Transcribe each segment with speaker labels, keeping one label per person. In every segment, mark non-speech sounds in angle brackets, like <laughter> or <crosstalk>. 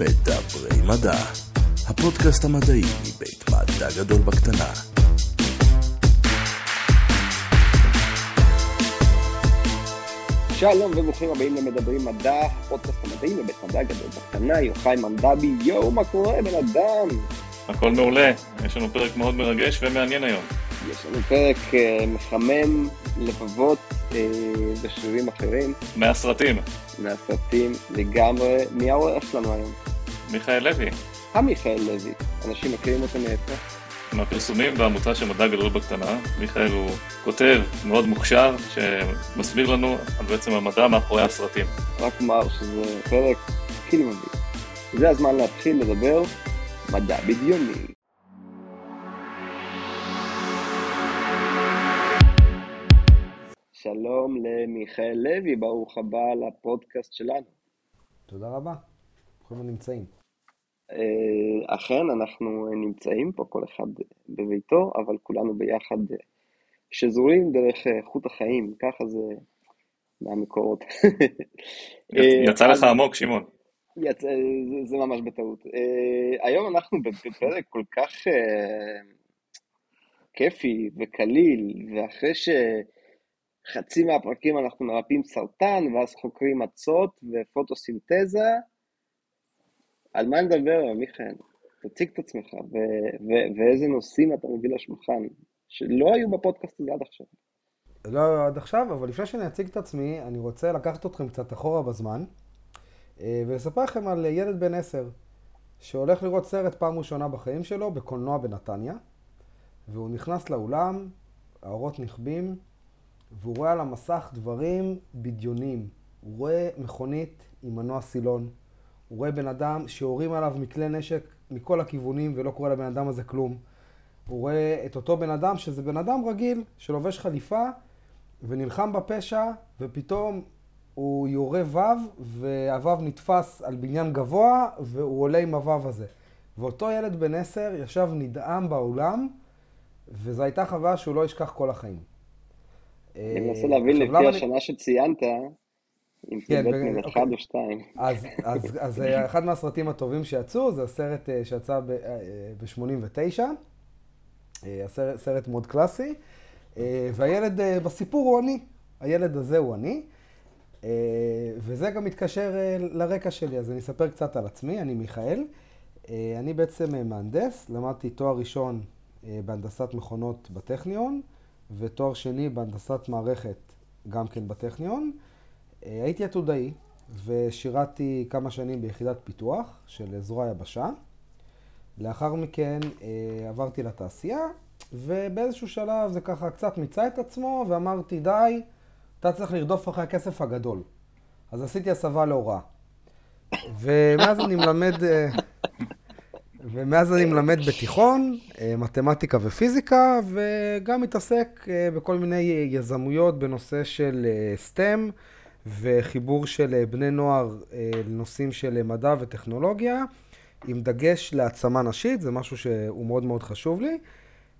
Speaker 1: מדברי מדע, הפודקאסט המדעי מבית מדע גדול בקטנה.
Speaker 2: שלום וברוכים הבאים למדברים מדע, הפודקאסט המדעי מבית מדע גדול בקטנה, יוחאי מנדבי, יואו, מה קורה בן אדם?
Speaker 3: הכל מעולה, יש לנו פרק מאוד מרגש ומעניין היום.
Speaker 2: יש לנו פרק uh, מחמם לבבות uh, ושירים אחרים.
Speaker 3: מהסרטים.
Speaker 2: מהסרטים לגמרי. מי העורך שלנו היום?
Speaker 3: מיכאל לוי.
Speaker 2: המיכאל לוי. אנשים מכירים אותו מאיפה?
Speaker 3: מהפרסומים בעמותה של מדע גדול בקטנה. מיכאל הוא כותב מאוד מוכשר, שמסביר לנו על בעצם המדע מאחורי הסרטים.
Speaker 2: רק אומר שזה פרק כאילו מביא. זה הזמן להתחיל לדבר מדע בדיוני. שלום למיכאל לוי, ברוך הבא לפודקאסט שלנו.
Speaker 4: תודה רבה, ברוכים הנמצאים.
Speaker 2: אה, אכן, אנחנו נמצאים פה, כל אחד בביתו, אבל כולנו ביחד שזורים דרך אה, חוט החיים, ככה זה מהמקורות. <laughs>
Speaker 3: יצא לך עמוק, שמעון.
Speaker 2: יצא, זה, זה ממש בטעות. Uh, היום אנחנו בפרק כל כך uh, כיפי וקליל, ואחרי שחצי מהפרקים אנחנו מרפאים סרטן, ואז חוקרים מצות ופוטוסינתזה, על מה נדבר, מיכאל? תציג את עצמך, ו- ו- ואיזה נושאים אתה מביא לשולחן, שלא היו בפודקאסט עד עכשיו.
Speaker 4: לא עד עכשיו, אבל לפני שאני אציג את עצמי, אני רוצה לקחת אתכם קצת אחורה בזמן. אה, ולספר לכם על ילד בן עשר, שהולך לראות סרט פעם ראשונה בחיים שלו בקולנוע בנתניה, והוא נכנס לאולם, האורות נכבים, והוא רואה על המסך דברים בדיונים. הוא רואה מכונית עם מנוע סילון, הוא רואה בן אדם שיורים עליו מכלי נשק מכל הכיוונים ולא קורה לבן אדם הזה כלום. הוא רואה את אותו בן אדם שזה בן אדם רגיל שלובש חליפה ונלחם בפשע ופתאום הוא יורה וו, והוו נתפס על בניין גבוה, והוא עולה עם הוו הזה. ואותו ילד בן עשר ישב נדהם באולם, וזו הייתה חוויה שהוא לא ישכח כל החיים.
Speaker 2: אני מנסה להבין לפי השנה שציינת, אם
Speaker 4: כן,
Speaker 2: בטמן אחד
Speaker 4: אוקיי.
Speaker 2: או שתיים.
Speaker 4: אז, אז, <laughs> אז אחד מהסרטים הטובים שיצאו, זה הסרט אה, שיצא ב-89, הסרט סרט מאוד קלאסי, אה, והילד אה, בסיפור הוא אני, הילד הזה הוא אני. וזה גם מתקשר לרקע שלי, אז אני אספר קצת על עצמי, אני מיכאל. אני בעצם מהנדס, למדתי תואר ראשון בהנדסת מכונות בטכניון, ותואר שני בהנדסת מערכת גם כן בטכניון. Uh, הייתי עתודאי, ושירתי כמה שנים ביחידת פיתוח של זרוע יבשה. לאחר מכן uh, עברתי לתעשייה, ובאיזשהו שלב זה ככה קצת מיצה את עצמו, ואמרתי די, אתה צריך לרדוף אחרי הכסף הגדול. אז עשיתי הסבה להוראה. ומאז אני מלמד, ומאז אני מלמד בתיכון, מתמטיקה ופיזיקה, וגם מתעסק בכל מיני יזמויות בנושא של סטם, וחיבור של בני נוער לנושאים של מדע וטכנולוגיה, עם דגש להעצמה נשית, זה משהו שהוא מאוד מאוד חשוב לי.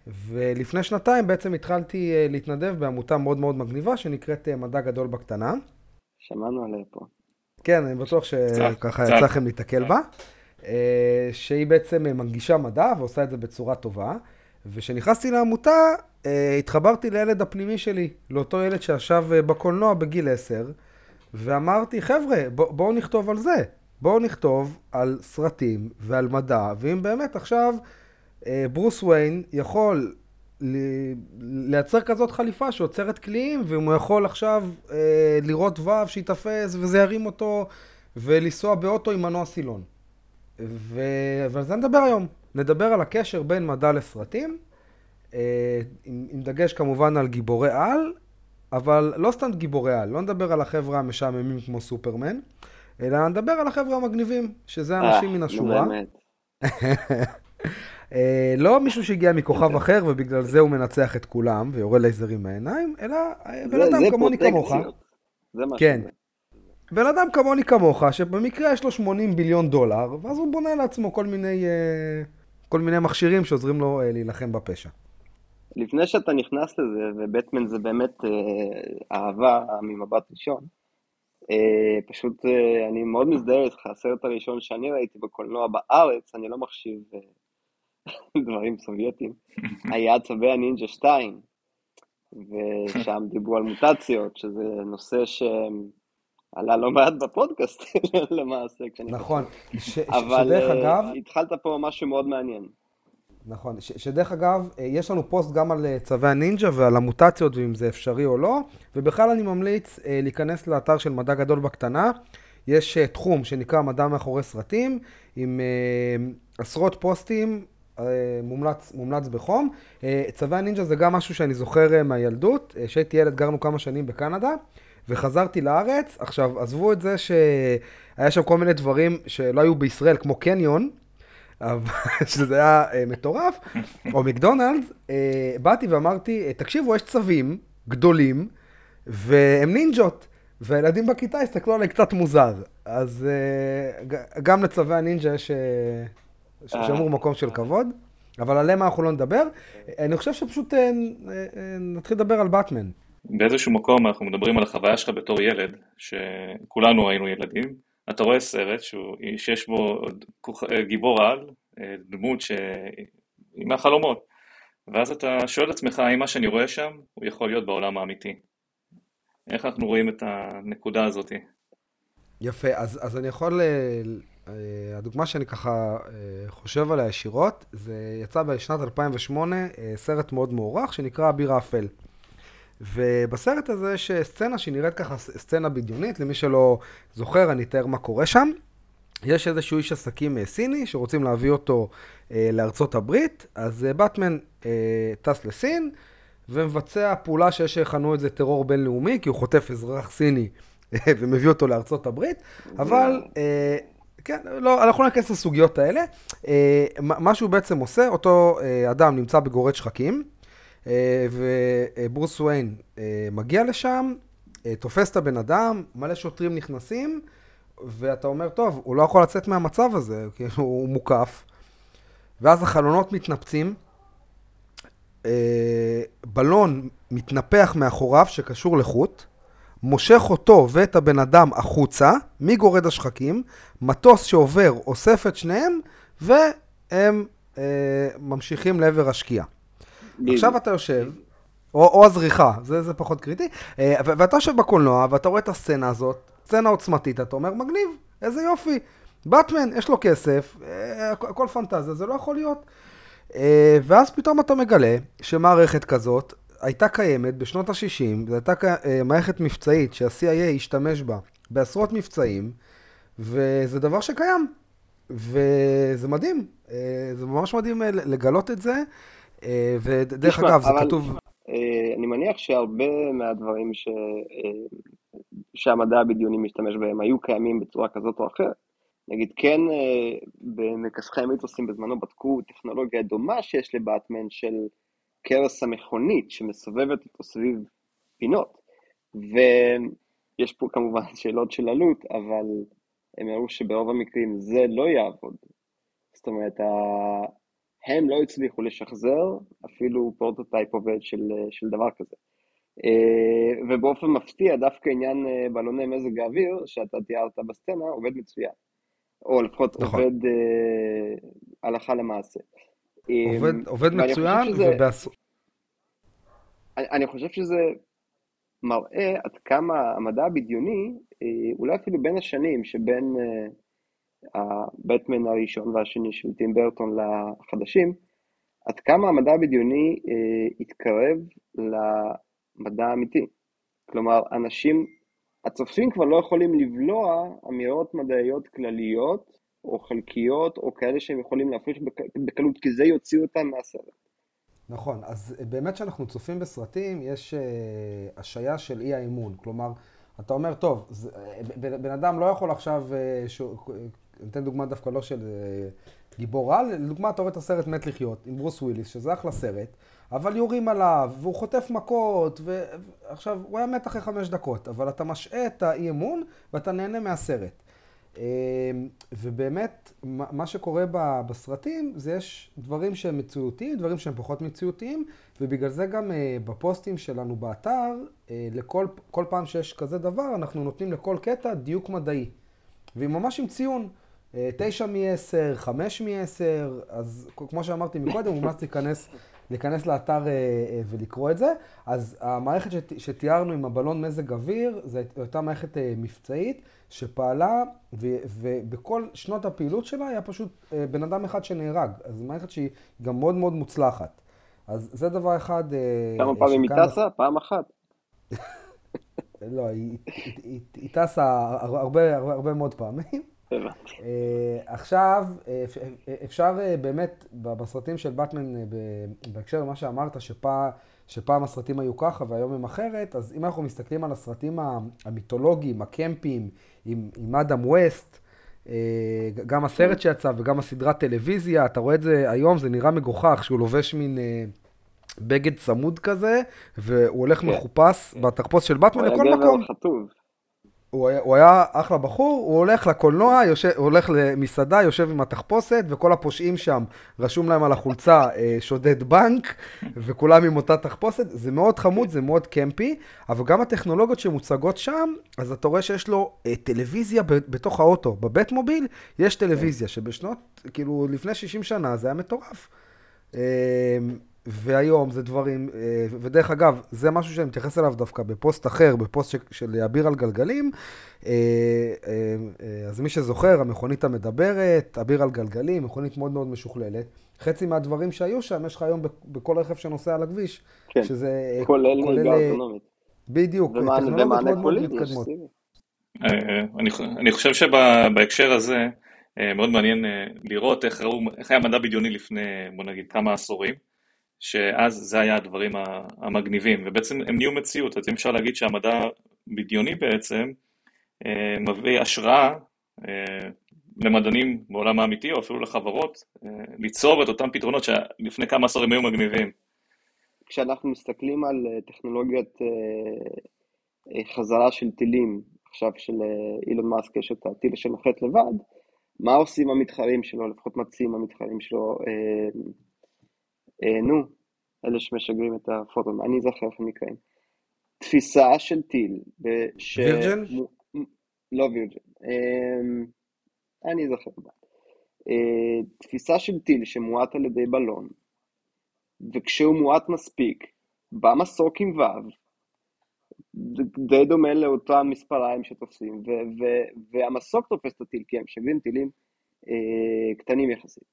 Speaker 4: ולפני שנתיים בעצם התחלתי להתנדב בעמותה מאוד מאוד מגניבה שנקראת מדע גדול בקטנה.
Speaker 2: שמענו עליה פה.
Speaker 4: כן, אני בטוח שככה יצא לכם להתקל בה. שהיא בעצם מנגישה מדע ועושה את זה בצורה טובה. וכשנכנסתי לעמותה, התחברתי לילד הפנימי שלי, לאותו ילד שישב בקולנוע בגיל 10, ואמרתי, חבר'ה, בואו נכתוב על זה. בואו נכתוב על סרטים ועל מדע, ואם באמת עכשיו... ברוס וויין יכול לייצר כזאת חליפה שעוצרת קליעים, ואם הוא יכול עכשיו אה, לראות וו שייתפס וזה ירים אותו, ולנסוע באוטו עם מנוע סילון. ו... ועל זה נדבר היום. נדבר על הקשר בין מדע לסרטים, אה, עם, עם דגש כמובן על גיבורי על, אבל לא סתם גיבורי על, לא נדבר על החבר'ה המשעממים כמו סופרמן, אלא נדבר על החבר'ה המגניבים, שזה אנשים מן השורה. <laughs> אה, לא מישהו שהגיע מכוכב אחר ובגלל זה הוא מנצח את כולם ויורה לייזרים מהעיניים, אלא בן אדם כמוני כמוך.
Speaker 2: זה מה
Speaker 4: כן. בן אדם כמוני כמוך, שבמקרה יש לו 80 ביליון דולר, ואז הוא בונה לעצמו כל מיני, כל מיני מכשירים שעוזרים לו להילחם בפשע.
Speaker 2: לפני שאתה נכנס לזה, ובטמן זה באמת אהבה ממבט ראשון, פשוט אני מאוד מזדהה איתך, הסרט הראשון שאני ראיתי בקולנוע בארץ, אני לא מחשיב <laughs> דברים סובייטיים, <laughs> היה צווי הנינג'ה 2, ושם דיברו על מוטציות, שזה נושא שעלה לא מעט בפודקאסט <laughs> למעשה.
Speaker 4: נכון,
Speaker 2: ש, אבל שדרך אגב... התחלת פה משהו מאוד מעניין.
Speaker 4: נכון, ש, שדרך אגב, יש לנו פוסט גם על צווי הנינג'ה ועל המוטציות ואם זה אפשרי או לא, ובכלל אני ממליץ להיכנס לאתר של מדע גדול בקטנה. יש תחום שנקרא מדע מאחורי סרטים, עם עשרות פוסטים אה, מומלץ, מומלץ בחום. אה, צווי הנינג'ה זה גם משהו שאני זוכר אה, מהילדות. כשהייתי ילד גרנו כמה שנים בקנדה, וחזרתי לארץ. עכשיו, עזבו את זה שהיה שם כל מיני דברים שלא היו בישראל, כמו קניון, <laughs> שזה היה מטורף, <laughs> או מקדונלדס. באתי ואמרתי, תקשיבו, יש צווים גדולים, והם נינג'ות. והילדים בכיתה הסתכלו עליי קצת מוזר. אז גם לצווי הנינג'ה יש שמור מקום של כבוד, אבל עליהם אנחנו לא נדבר. אני חושב שפשוט אה, אה, נתחיל לדבר על באטמן.
Speaker 3: באיזשהו מקום אנחנו מדברים על החוויה שלך בתור ילד, שכולנו היינו ילדים. אתה רואה סרט שהוא, שיש בו גיבור על, אה, דמות שהיא מהחלומות. ואז אתה שואל את עצמך האם מה שאני רואה שם, הוא יכול להיות בעולם האמיתי. איך אנחנו רואים את הנקודה הזאת?
Speaker 4: יפה, אז, אז אני יכול אה, הדוגמה שאני ככה אה, חושב עליה ישירות, זה יצא בשנת 2008 אה, סרט מאוד מוערך שנקרא אביר האפל. ובסרט הזה יש סצנה שהיא נראית ככה סצנה בדיונית, למי שלא זוכר אני אתאר מה קורה שם. יש איזשהו איש עסקים סיני שרוצים להביא אותו לארצות הברית, אז באטמן טס לסין ומבצע פעולה שיש שיכנו את זה טרור בינלאומי, כי הוא חוטף אזרח סיני ומביא אותו לארצות הברית, אבל כן, לא, אנחנו ניכנס לסוגיות האלה. אה, מה שהוא בעצם עושה, אותו אה, אדם נמצא בגורד שחקים, אה, וברוס וויין מגיע לשם, תופס את הבן אדם, מלא שוטרים נכנסים, ואתה אומר, טוב, הוא לא יכול לצאת מהמצב הזה, כאילו הוא מוקף. ואז החלונות מתנפצים, בלון מתנפח מאחוריו שקשור לחוט, מושך אותו ואת הבן אדם החוצה, מגורד השחקים, מטוס שעובר אוסף את שניהם, והם אה, ממשיכים לעבר השקיעה. עכשיו אתה יושב, או, או הזריחה, זה, זה פחות קריטי, אה, ואתה יושב בקולנוע ואתה רואה את הסצנה הזאת, סצנה עוצמתית, אתה אומר, מגניב, איזה יופי. באטמן, יש לו כסף, אה, הכל פנטזיה, זה לא יכול להיות. אה, ואז פתאום אתה מגלה שמערכת כזאת הייתה קיימת בשנות ה-60, זו הייתה מערכת מבצעית שה-CIA השתמש בה בעשרות מבצעים, וזה דבר שקיים. וזה מדהים, זה ממש מדהים לגלות את זה, ודרך אגב, זה כתוב...
Speaker 2: אני מניח שהרבה מהדברים ש... שהמדע הבדיוני משתמש בהם היו קיימים בצורה כזאת או אחרת. נגיד, כן, במכסחי המיתוסים בזמנו בדקו טכנולוגיה דומה שיש לבטמן של קרס המכונית שמסובבת אותו סביב פינות. ויש פה כמובן <laughs> שאלות של עלות, אבל הם הראו שברוב המקרים זה לא יעבוד. זאת אומרת, הם לא הצליחו לשחזר אפילו prototype עובד של, של דבר כזה. אה, ובאופן מפתיע, דווקא עניין אה, בלוני מזג האוויר, שאתה תיארת בסצנה, עובד מצוין. או לפחות נכון. עובד אה, הלכה למעשה.
Speaker 4: עובד, עובד מצוין, שזה...
Speaker 2: אני, אני חושב שזה מראה עד כמה המדע הבדיוני, אולי אפילו בין השנים שבין הבטמן הראשון והשני של טים ברטון לחדשים, עד כמה המדע הבדיוני אה, התקרב למדע האמיתי. כלומר, אנשים, הצופים כבר לא יכולים לבלוע אמירות מדעיות כלליות או חלקיות, או כאלה שהם יכולים להפריש בקלות, כי זה יוציא אותם מהסרט.
Speaker 4: נכון, אז באמת כשאנחנו צופים בסרטים, יש uh, השעיה של אי האמון. כלומר, אתה אומר, טוב, זה, בן, בן אדם לא יכול עכשיו, uh, ש... ניתן דוגמה דווקא לא של uh, גיבור על, לדוגמה, אתה רואה את הסרט מת לחיות עם ברוס וויליס, שזה אחלה סרט, אבל יורים עליו, והוא חוטף מכות, ועכשיו, הוא היה מת אחרי חמש דקות, אבל אתה משעה את האי אמון ואתה נהנה מהסרט. ובאמת, מה שקורה בסרטים, זה יש דברים שהם מציאותיים, דברים שהם פחות מציאותיים, ובגלל זה גם בפוסטים שלנו באתר, לכל כל פעם שיש כזה דבר, אנחנו נותנים לכל קטע דיוק מדעי. וממש עם ציון. תשע מ-10, חמש מ-10, אז כמו שאמרתי מקודם, מומלץ להיכנס, להיכנס לאתר ולקרוא את זה. אז המערכת שתיארנו עם הבלון מזג אוויר, זו הייתה מערכת מבצעית שפעלה, ובכל שנות הפעילות שלה היה פשוט בן אדם אחד שנהרג. אז זו מערכת שהיא גם מאוד מאוד מוצלחת. אז זה דבר אחד...
Speaker 2: כמה פעמים היא טסה? פעם אחת. <laughs>
Speaker 4: לא, היא טסה הרבה, הרבה, הרבה מאוד פעמים. עכשיו, אפשר באמת, בסרטים של באטמן, בהקשר למה שאמרת, שפעם, שפעם הסרטים היו ככה והיום הם אחרת, אז אם אנחנו מסתכלים על הסרטים המיתולוגיים, הקמפיים, עם, עם אדם ווסט, גם הסרט שיצא וגם הסדרת טלוויזיה, אתה רואה את זה היום, זה נראה מגוחך, שהוא לובש מין... בגד צמוד כזה, והוא הולך כן. מחופש בתחפוש של באטמן לכל מקום. הוא היה גבר חטוב. הוא היה, הוא היה אחלה בחור, הוא הולך לקולנוע, יושב, הוא הולך למסעדה, יושב עם התחפושת, וכל הפושעים שם, רשום להם על החולצה שודד בנק, <laughs> וכולם עם אותה תחפושת. זה מאוד חמוד, זה מאוד קמפי, אבל גם הטכנולוגיות שמוצגות שם, אז אתה רואה שיש לו אה, טלוויזיה ב, בתוך האוטו. בבית מוביל יש טלוויזיה, שבשנות, כאילו, לפני 60 שנה זה היה מטורף. אה, והיום זה דברים, אה, ודרך אגב, זה משהו שאני מתייחס אליו דווקא בפוסט אחר, בפוסט של אביר על גלגלים. אה, אה, אז מי שזוכר, המכונית המדברת, אביר על גלגלים, מכונית מאוד מאוד משוכללת. חצי מהדברים שהיו שם, יש לך היום בכל רכב שנוסע על הכביש.
Speaker 2: כן, שזה כולל נהיגה אוטונומית.
Speaker 4: בדיוק, טכנולוגיות מאוד מאוד מתקדמות.
Speaker 3: אני חושב שבהקשר הזה, מאוד מעניין לראות איך, ראו, איך היה מדע בדיוני לפני, בוא נגיד, כמה עשורים. שאז זה היה הדברים המגניבים, ובעצם הם נהיו מציאות, אז אם אפשר להגיד שהמדע בדיוני בעצם אה, מביא השראה אה, למדענים בעולם האמיתי, או אפילו לחברות, אה, ליצור את אותם פתרונות שלפני כמה עשורים היו מגניבים.
Speaker 2: כשאנחנו מסתכלים על טכנולוגיית חזרה של טילים, עכשיו של אילון מאסק יש את הטיל שנוחת לבד, מה עושים המתחרים שלו, לפחות מציעים המתחרים שלו, נו, אלה שמשגרים את הפוטון, אני זוכר איך הם נקראים. תפיסה של טיל.
Speaker 4: ש... וירג'ן?
Speaker 2: לא וירג'ן. אה, אני זוכר. אה, תפיסה של טיל שמועט על ידי בלון, וכשהוא מועט מספיק, במסוק עם ו', די דומה לאותם מספריים שתופסים, והמסוק תופס את הטיל, כי הם משגרים טילים אה, קטנים יחסית.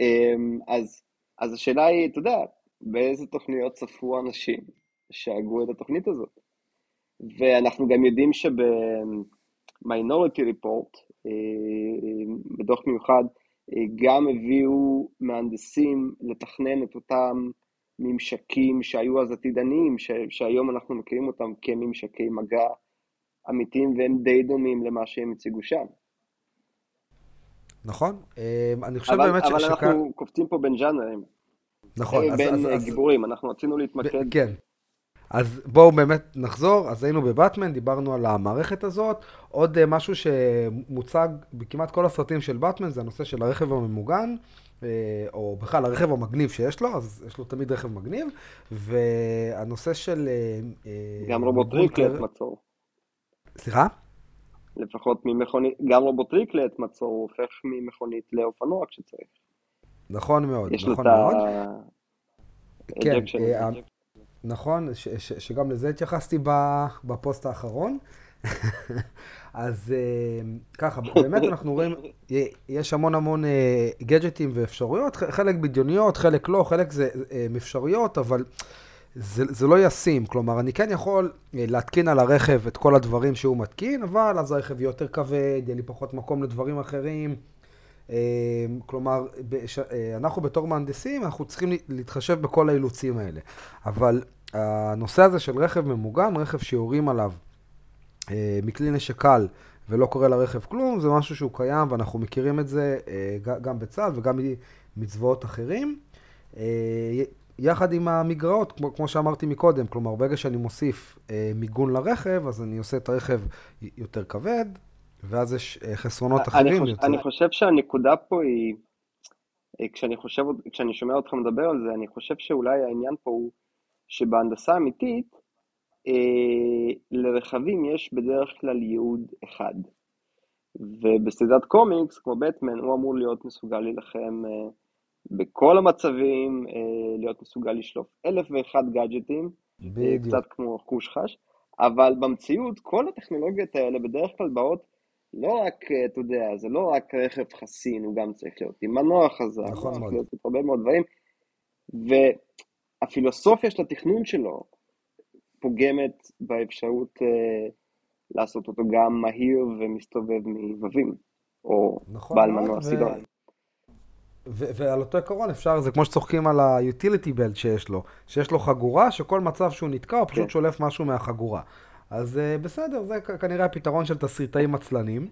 Speaker 2: אה, אז אז השאלה היא, אתה יודע, באיזה תוכניות צפו אנשים שהגו את התוכנית הזאת? ואנחנו גם יודעים שב-Minority Report, אה, בדוח מיוחד, אה, גם הביאו מהנדסים לתכנן את אותם ממשקים שהיו אז עתידניים, שהיום אנחנו מכירים אותם כממשקי מגע אמיתיים והם די דומים למה שהם הציגו שם.
Speaker 4: נכון. אה, אני חושב
Speaker 2: אבל,
Speaker 4: באמת
Speaker 2: אבל ש... אבל אנחנו. קופצים פה בין ז'אנרים.
Speaker 4: נכון.
Speaker 2: אז, בין אז, גיבורים, אז... אנחנו רצינו להתמקד.
Speaker 4: ב- כן. אז בואו באמת נחזור, אז היינו בבטמן, דיברנו על המערכת הזאת. עוד אה, משהו שמוצג בכמעט כל הסרטים של בטמן, זה הנושא של הרכב הממוגן, אה, או בכלל הרכב המגניב שיש לו, אז יש לו תמיד רכב מגניב, והנושא של...
Speaker 2: גם רובוטריק לעת מצור.
Speaker 4: סליחה?
Speaker 2: לפחות ממכונית, גם רובוטריק לעת מצור הוא הופך ממכונית לאופנוע כשצריך.
Speaker 4: נכון מאוד,
Speaker 2: יש
Speaker 4: נכון
Speaker 2: מאוד.
Speaker 4: כן, אה, נכון, ש, ש, שגם לזה התייחסתי בפוסט האחרון. <laughs> אז אה, ככה, באמת אנחנו רואים, יש המון המון גדג'טים אה, ואפשרויות, חלק בדיוניות, חלק לא, חלק זה אפשרויות, אבל זה, זה לא ישים. כלומר, אני כן יכול להתקין על הרכב את כל הדברים שהוא מתקין, אבל אז הרכב יהיה יותר כבד, יהיה לי פחות מקום לדברים אחרים. אמ, כלומר, אה, אנחנו בתור מהנדסים, אנחנו צריכים להתחשב בכל האילוצים האלה. אבל הנושא הזה של רכב ממוגן, רכב שיורים עליו אה, מכלי נשק קל ולא קורה לרכב כלום, זה משהו שהוא קיים ואנחנו מכירים את זה אה, גם בצה"ל וגם מצבאות אחרים. יחד עם המגרעות, כמו, כמו שאמרתי מקודם, כלומר, ברגע שאני מוסיף מיגון לרכב, אז אני עושה את הרכב יותר כבד, ואז יש חסרונות אחרים.
Speaker 2: אני, חושב, אני חושב שהנקודה פה היא, כשאני, חושב, כשאני שומע אותך מדבר על זה, אני חושב שאולי העניין פה הוא שבהנדסה אמיתית, אה, לרכבים יש בדרך כלל ייעוד אחד. ובסדרת קומיקס, כמו בטמן, הוא אמור להיות מסוגל להילחם אה, בכל המצבים, אה, להיות מסוגל לשלוף אלף ואחד גאדג'טים, אה, קצת כמו חוש חש, אבל במציאות כל הטכנולוגיות האלה בדרך כלל באות לא רק, אה, אתה יודע, זה לא רק רכב חסין, הוא גם צריך להיות עם מנוע חזק, נכון מאוד. להיות הרבה מאוד דברים, והפילוסופיה של התכנון שלו פוגמת באפשרות אה, לעשות אותו גם מהיר ומסתובב מבבים, או נכון בעל מנוע ו...
Speaker 4: ועל אותו עקרון אפשר, זה כמו שצוחקים על ה-utility belt שיש לו, שיש לו חגורה, שכל מצב שהוא נתקע הוא פשוט כן. שולף משהו מהחגורה. אז uh, בסדר, זה כנראה הפתרון של תסריטאים עצלנים,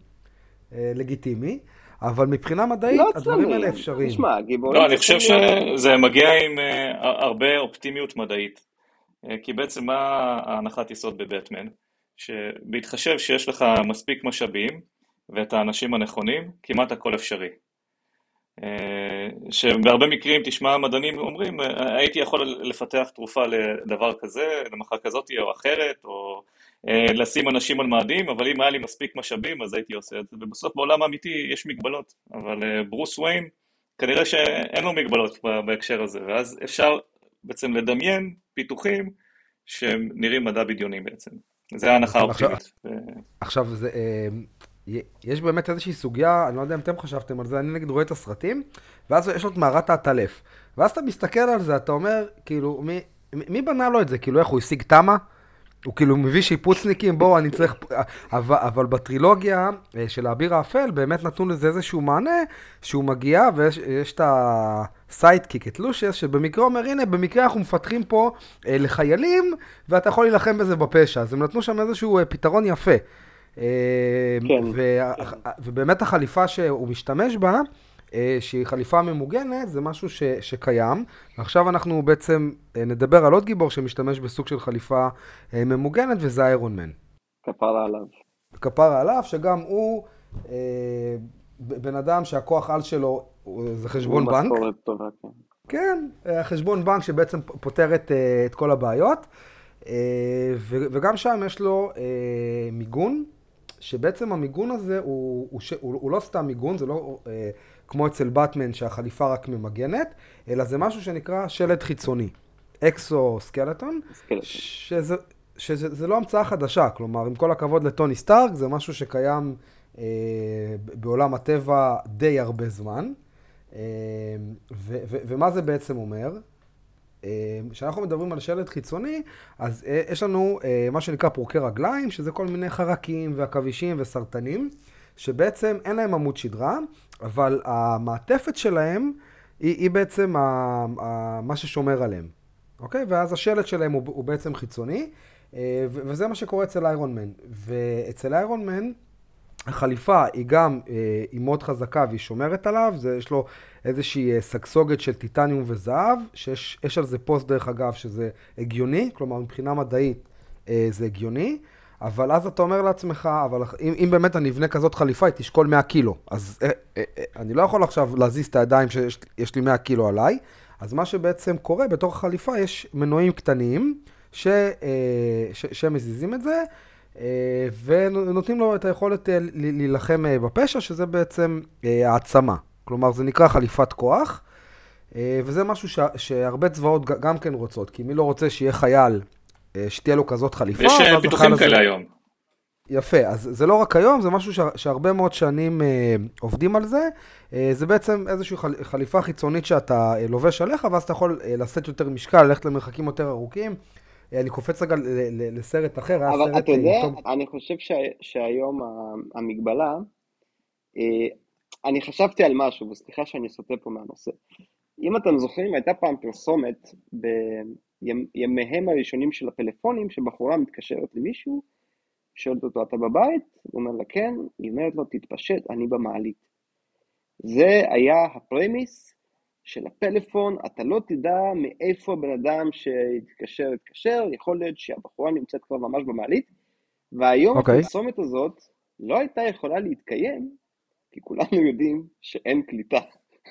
Speaker 4: uh, לגיטימי, אבל מבחינה מדעית, לא הדברים האלה אפשריים.
Speaker 3: תשמע, גיבורים... לא, אני חושב שזה מגיע עם uh, הרבה אופטימיות מדעית. Uh, כי בעצם מה ההנחת יסוד בבטמן? שבהתחשב שיש לך מספיק משאבים ואת האנשים הנכונים, כמעט הכל אפשרי. אה, שבהרבה מקרים תשמע מדענים אומרים הייתי יכול לפתח תרופה לדבר כזה, למחר כזאת או אחרת, או אה, לשים אנשים על מאדים, אבל אם היה לי מספיק משאבים אז הייתי עושה את זה, ובסוף בעולם האמיתי יש מגבלות, אבל אה, ברוס וויין כנראה שאין לו מגבלות בהקשר הזה, ואז אפשר בעצם לדמיין פיתוחים שהם נראים מדע בדיוני בעצם. זה ההנחה האופטימית.
Speaker 4: עכשיו, זה, יש באמת איזושהי סוגיה, אני לא יודע אם אתם חשבתם על זה, אני נגיד רואה את הסרטים, ואז יש לו את מערת העטלף. ואז אתה מסתכל על זה, אתה אומר, כאילו, מי, מי בנה לו את זה? כאילו, איך הוא השיג תמה? הוא כאילו מביא שיפוצניקים, בואו, אני צריך... אבל, אבל בטרילוגיה אה, של האביר האפל, באמת נתנו לזה איזשהו מענה, שהוא מגיע, ויש את ה sidekick, את לושיוס, שבמקרה אומר, הנה, במקרה אנחנו מפתחים פה אה, לחיילים, ואתה יכול להילחם בזה בפשע. אז הם נתנו שם איזשהו אה, פתרון יפה. אה, כן. ובאמת החליפה שהוא משתמש בה, אה, שהיא חליפה ממוגנת, זה משהו ש, שקיים. עכשיו אנחנו בעצם אה, נדבר על עוד גיבור שמשתמש בסוג של חליפה ממוגנת, וזה איירון מן.
Speaker 2: כפרה עליו.
Speaker 4: כפרה עליו, שגם הוא בן אדם שהכוח על שלו זה חשבון בנק.
Speaker 2: טובה, כן.
Speaker 4: כן, חשבון בנק שבעצם פותר את, את כל הבעיות. וגם שם יש לו מיגון, שבעצם המיגון הזה הוא, הוא, הוא, הוא לא סתם מיגון, זה לא אה, כמו אצל באטמן שהחליפה רק ממגנת, אלא זה משהו שנקרא שלד חיצוני, אקסו סקלטון, שזה, שזה לא המצאה חדשה, כלומר, עם כל הכבוד לטוני סטארק, זה משהו שקיים אה, בעולם הטבע די הרבה זמן. אה, ו, ו, ומה זה בעצם אומר? אה, כשאנחנו מדברים על שלד חיצוני, אז אה, יש לנו אה, מה שנקרא פורקי רגליים, שזה כל מיני חרקים ועכבישים וסרטנים, שבעצם אין להם עמוד שדרה, אבל המעטפת שלהם היא, היא בעצם ה, ה, מה ששומר עליהם, אוקיי? ואז השלד שלהם הוא, הוא בעצם חיצוני, וזה מה שקורה אצל איירון מן. ואצל איירון מן, החליפה היא גם, היא מאוד חזקה והיא שומרת עליו, זה, יש לו איזושהי אה, סגסוגת של טיטניום וזהב, שיש על זה פוסט דרך אגב שזה הגיוני, כלומר מבחינה מדעית אה, זה הגיוני, אבל אז אתה אומר לעצמך, אבל אם, אם באמת אני אבנה כזאת חליפה, היא תשקול 100 קילו, אז אה, אה, אה, אני לא יכול עכשיו להזיז את הידיים שיש לי 100 קילו עליי, אז מה שבעצם קורה, בתוך החליפה יש מנועים קטנים ש, אה, ש, שמזיזים את זה. ונותנים לו את היכולת להילחם בפשע, שזה בעצם העצמה. כלומר, זה נקרא חליפת כוח, אה, וזה משהו ש... שהרבה צבאות גם כן רוצות, כי מי לא רוצה שיהיה חייל, אה, שתהיה לו כזאת חליפה.
Speaker 3: יש אה, פיתוחים כאלה הזה... היום.
Speaker 4: יפה, אז זה לא רק היום, זה משהו ש... שהרבה מאוד שנים אה, עובדים על זה. אה, זה בעצם איזושהי חל... חליפה חיצונית שאתה אה, לובש עליך, ואז אתה יכול אה, לשאת יותר משקל, ללכת למרחקים יותר ארוכים. אה, אני קופץ רגע. לסרט אחר,
Speaker 2: אבל סרט... אתה יודע. אני חושב. שהיום המגבלה, אני חשבתי על משהו, וסליחה שאני סוטה פה מהנושא. אם אתם זוכרים, הייתה פעם פרסומת בימיהם הראשונים של הפלאפונים, שבחורה מתקשרת למישהו, שואלת אותו, אתה בבית? הוא אומר לה, כן. היא אומרת לו, תתפשט, אני במעלית. זה היה הפרמיס של הפלאפון, אתה לא תדע מאיפה הבן אדם שהתקשר התקשר, יכול להיות שהבחורה נמצאת כבר ממש במעלית, והיום okay. אוקיי. הפרסומת הזאת לא הייתה יכולה להתקיים, כי כולנו <laughs> יודעים שאין קליטה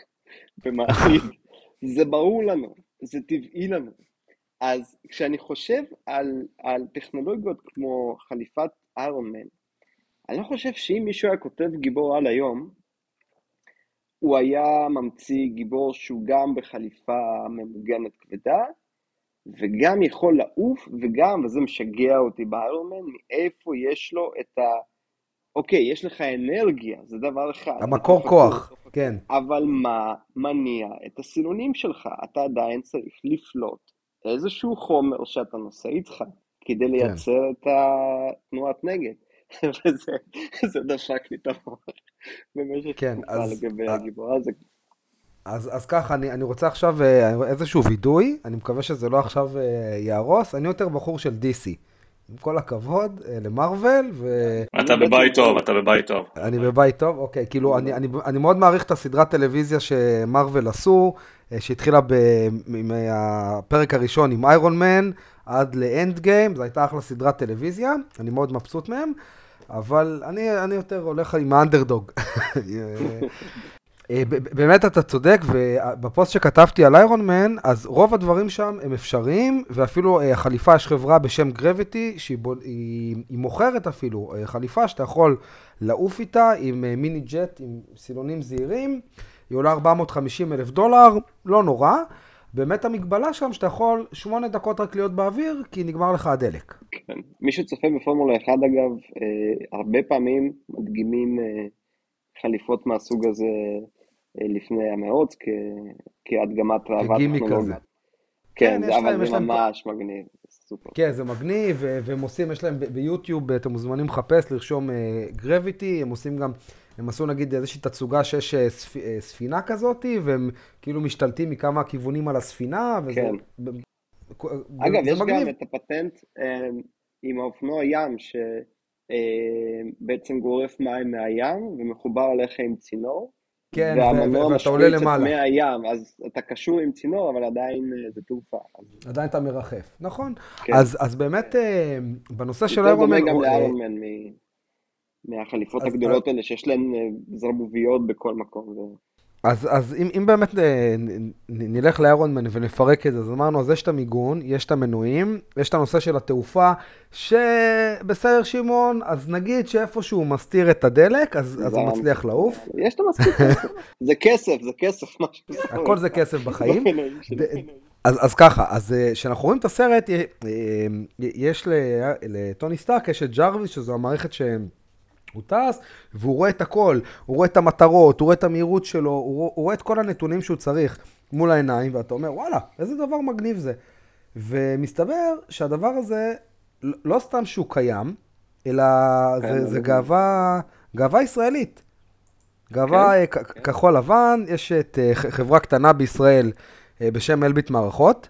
Speaker 2: <laughs> במעשית. <laughs> זה ברור לנו, זה טבעי לנו. אז כשאני חושב על, על טכנולוגיות כמו חליפת איירון מן, אני לא חושב שאם מישהו היה כותב גיבור על היום, הוא היה ממציא גיבור שהוא גם בחליפה ממוגנת כבדה, וגם יכול לעוף, וגם, וזה משגע אותי באיירון מן, מאיפה יש לו את ה... אוקיי, יש לך אנרגיה, זה דבר אחד.
Speaker 4: המקור כוח, כן.
Speaker 2: אבל מה מניע את הסילונים שלך? אתה עדיין צריך לפלוט איזשהו חומר שאתה נושא איתך, כדי כן. לייצר כן. את התנועת נגד. <laughs> וזה דפק לי את המוח במשך כן, תקופה אז, לגבי הגיבור הזה.
Speaker 4: אז, אז ככה, אני, אני רוצה עכשיו אה, איזשהו וידוי, אני מקווה שזה לא עכשיו אה, יהרוס, אני יותר בחור של DC. עם כל הכבוד אה, למרוויל, ו...
Speaker 3: אתה בבית טוב, אתה בבית טוב.
Speaker 4: אני בבית טוב, אוקיי. כאילו, אני, אני, אני מאוד מעריך את הסדרת טלוויזיה שמרוויל עשו, שהתחילה ב, עם הפרק הראשון עם איירון מן, עד לאנד גיים, זו הייתה אחלה סדרת טלוויזיה, אני מאוד מבסוט מהם. אבל אני, אני יותר הולך עם האנדרדוג. <laughs> אה, באמת אתה צודק, ובפוסט שכתבתי על איירון מן, אז רוב הדברים שם הם אפשריים, ואפילו אה, החליפה, יש חברה בשם גרביטי, שהיא היא, היא מוכרת אפילו אה, חליפה שאתה יכול לעוף איתה עם מיני ג'ט, עם סילונים זעירים, היא עולה 450 אלף דולר, לא נורא. באמת המגבלה שם שאתה יכול שמונה דקות רק להיות באוויר, כי נגמר לך הדלק.
Speaker 2: כן. מי שצופה בפורמולה 1 אגב, אה, הרבה פעמים מדגימים אה, חליפות מהסוג הזה אה, לפני המאות, כ... כהדגמת ראווה טכנולוגית. כן, כן אבל זה ממש להם... מגניב. סופר.
Speaker 4: כן, זה מגניב, והם עושים, יש להם ביוטיוב, אתם מוזמנים לחפש, לרשום גרביטי, הם עושים גם הם עשו נגיד איזושהי תצוגה שיש אה, ספ... אה, ספינה כזאת, והם כאילו משתלטים מכמה כיוונים על הספינה, וזה...
Speaker 2: כן. ב... אגב, יש מגניב. גם את הפטנט אה, עם האופנוע ים, שבעצם גורף מים מהים ומחובר עליך עם צינור.
Speaker 4: כן, ואתה עולה למעלה.
Speaker 2: מהים, אז אתה קשור עם צינור, אבל עדיין זה תעופה.
Speaker 4: עדיין אתה מרחף, נכון. כן. אז, אז באמת, בנושא של איירון מן...
Speaker 2: זה דומה גם לאיירון מן מהחליפות הגדולות. האלה שיש להן אה, זרמוביות בכל מקום.
Speaker 4: אז, אז אם, אם באמת אה, נלך לאיירון מן ונפרק את זה, אז אמרנו, אז יש את המיגון, יש את המנועים, יש את הנושא של התעופה, שבסדר שמעון, אז נגיד שאיפשהו מסתיר את הדלק, אז, אז הוא מצליח לעוף.
Speaker 2: יש את המסתיר כסף. <laughs> זה כסף, זה כסף.
Speaker 4: הכל זה כסף בחיים. <laughs> אז, אז ככה, אז אה, כשאנחנו רואים את הסרט, יש לטוני סטארק, יש את ג'רוויס, שזו המערכת שהם... הוא טס, והוא רואה את הכל, הוא רואה את המטרות, הוא רואה את המהירות שלו, הוא, הוא רואה את כל הנתונים שהוא צריך מול העיניים, ואתה אומר, וואלה, איזה דבר מגניב זה. ומסתבר שהדבר הזה, לא סתם שהוא קיים, אלא כן, זה, זה גאווה, גאווה ישראלית. גאווה כן, כן. כחול לבן, יש את אה, חברה קטנה בישראל אה, בשם אלביט מערכות,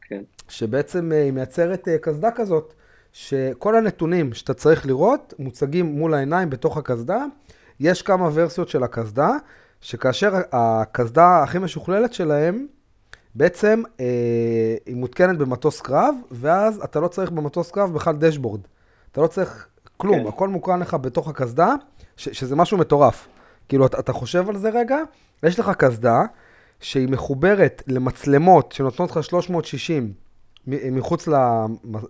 Speaker 4: כן. שבעצם אה, היא מייצרת קסדה כזאת. שכל הנתונים שאתה צריך לראות מוצגים מול העיניים בתוך הקסדה. יש כמה ורסיות של הקסדה, שכאשר הקסדה הכי משוכללת שלהם, בעצם אה, היא מותקנת במטוס קרב, ואז אתה לא צריך במטוס קרב בכלל דשבורד. אתה לא צריך כלום, כן. הכל מוקרן לך בתוך הקסדה, ש- שזה משהו מטורף. כאילו, אתה, אתה חושב על זה רגע, יש לך קסדה שהיא מחוברת למצלמות שנותנות לך 360 מחוץ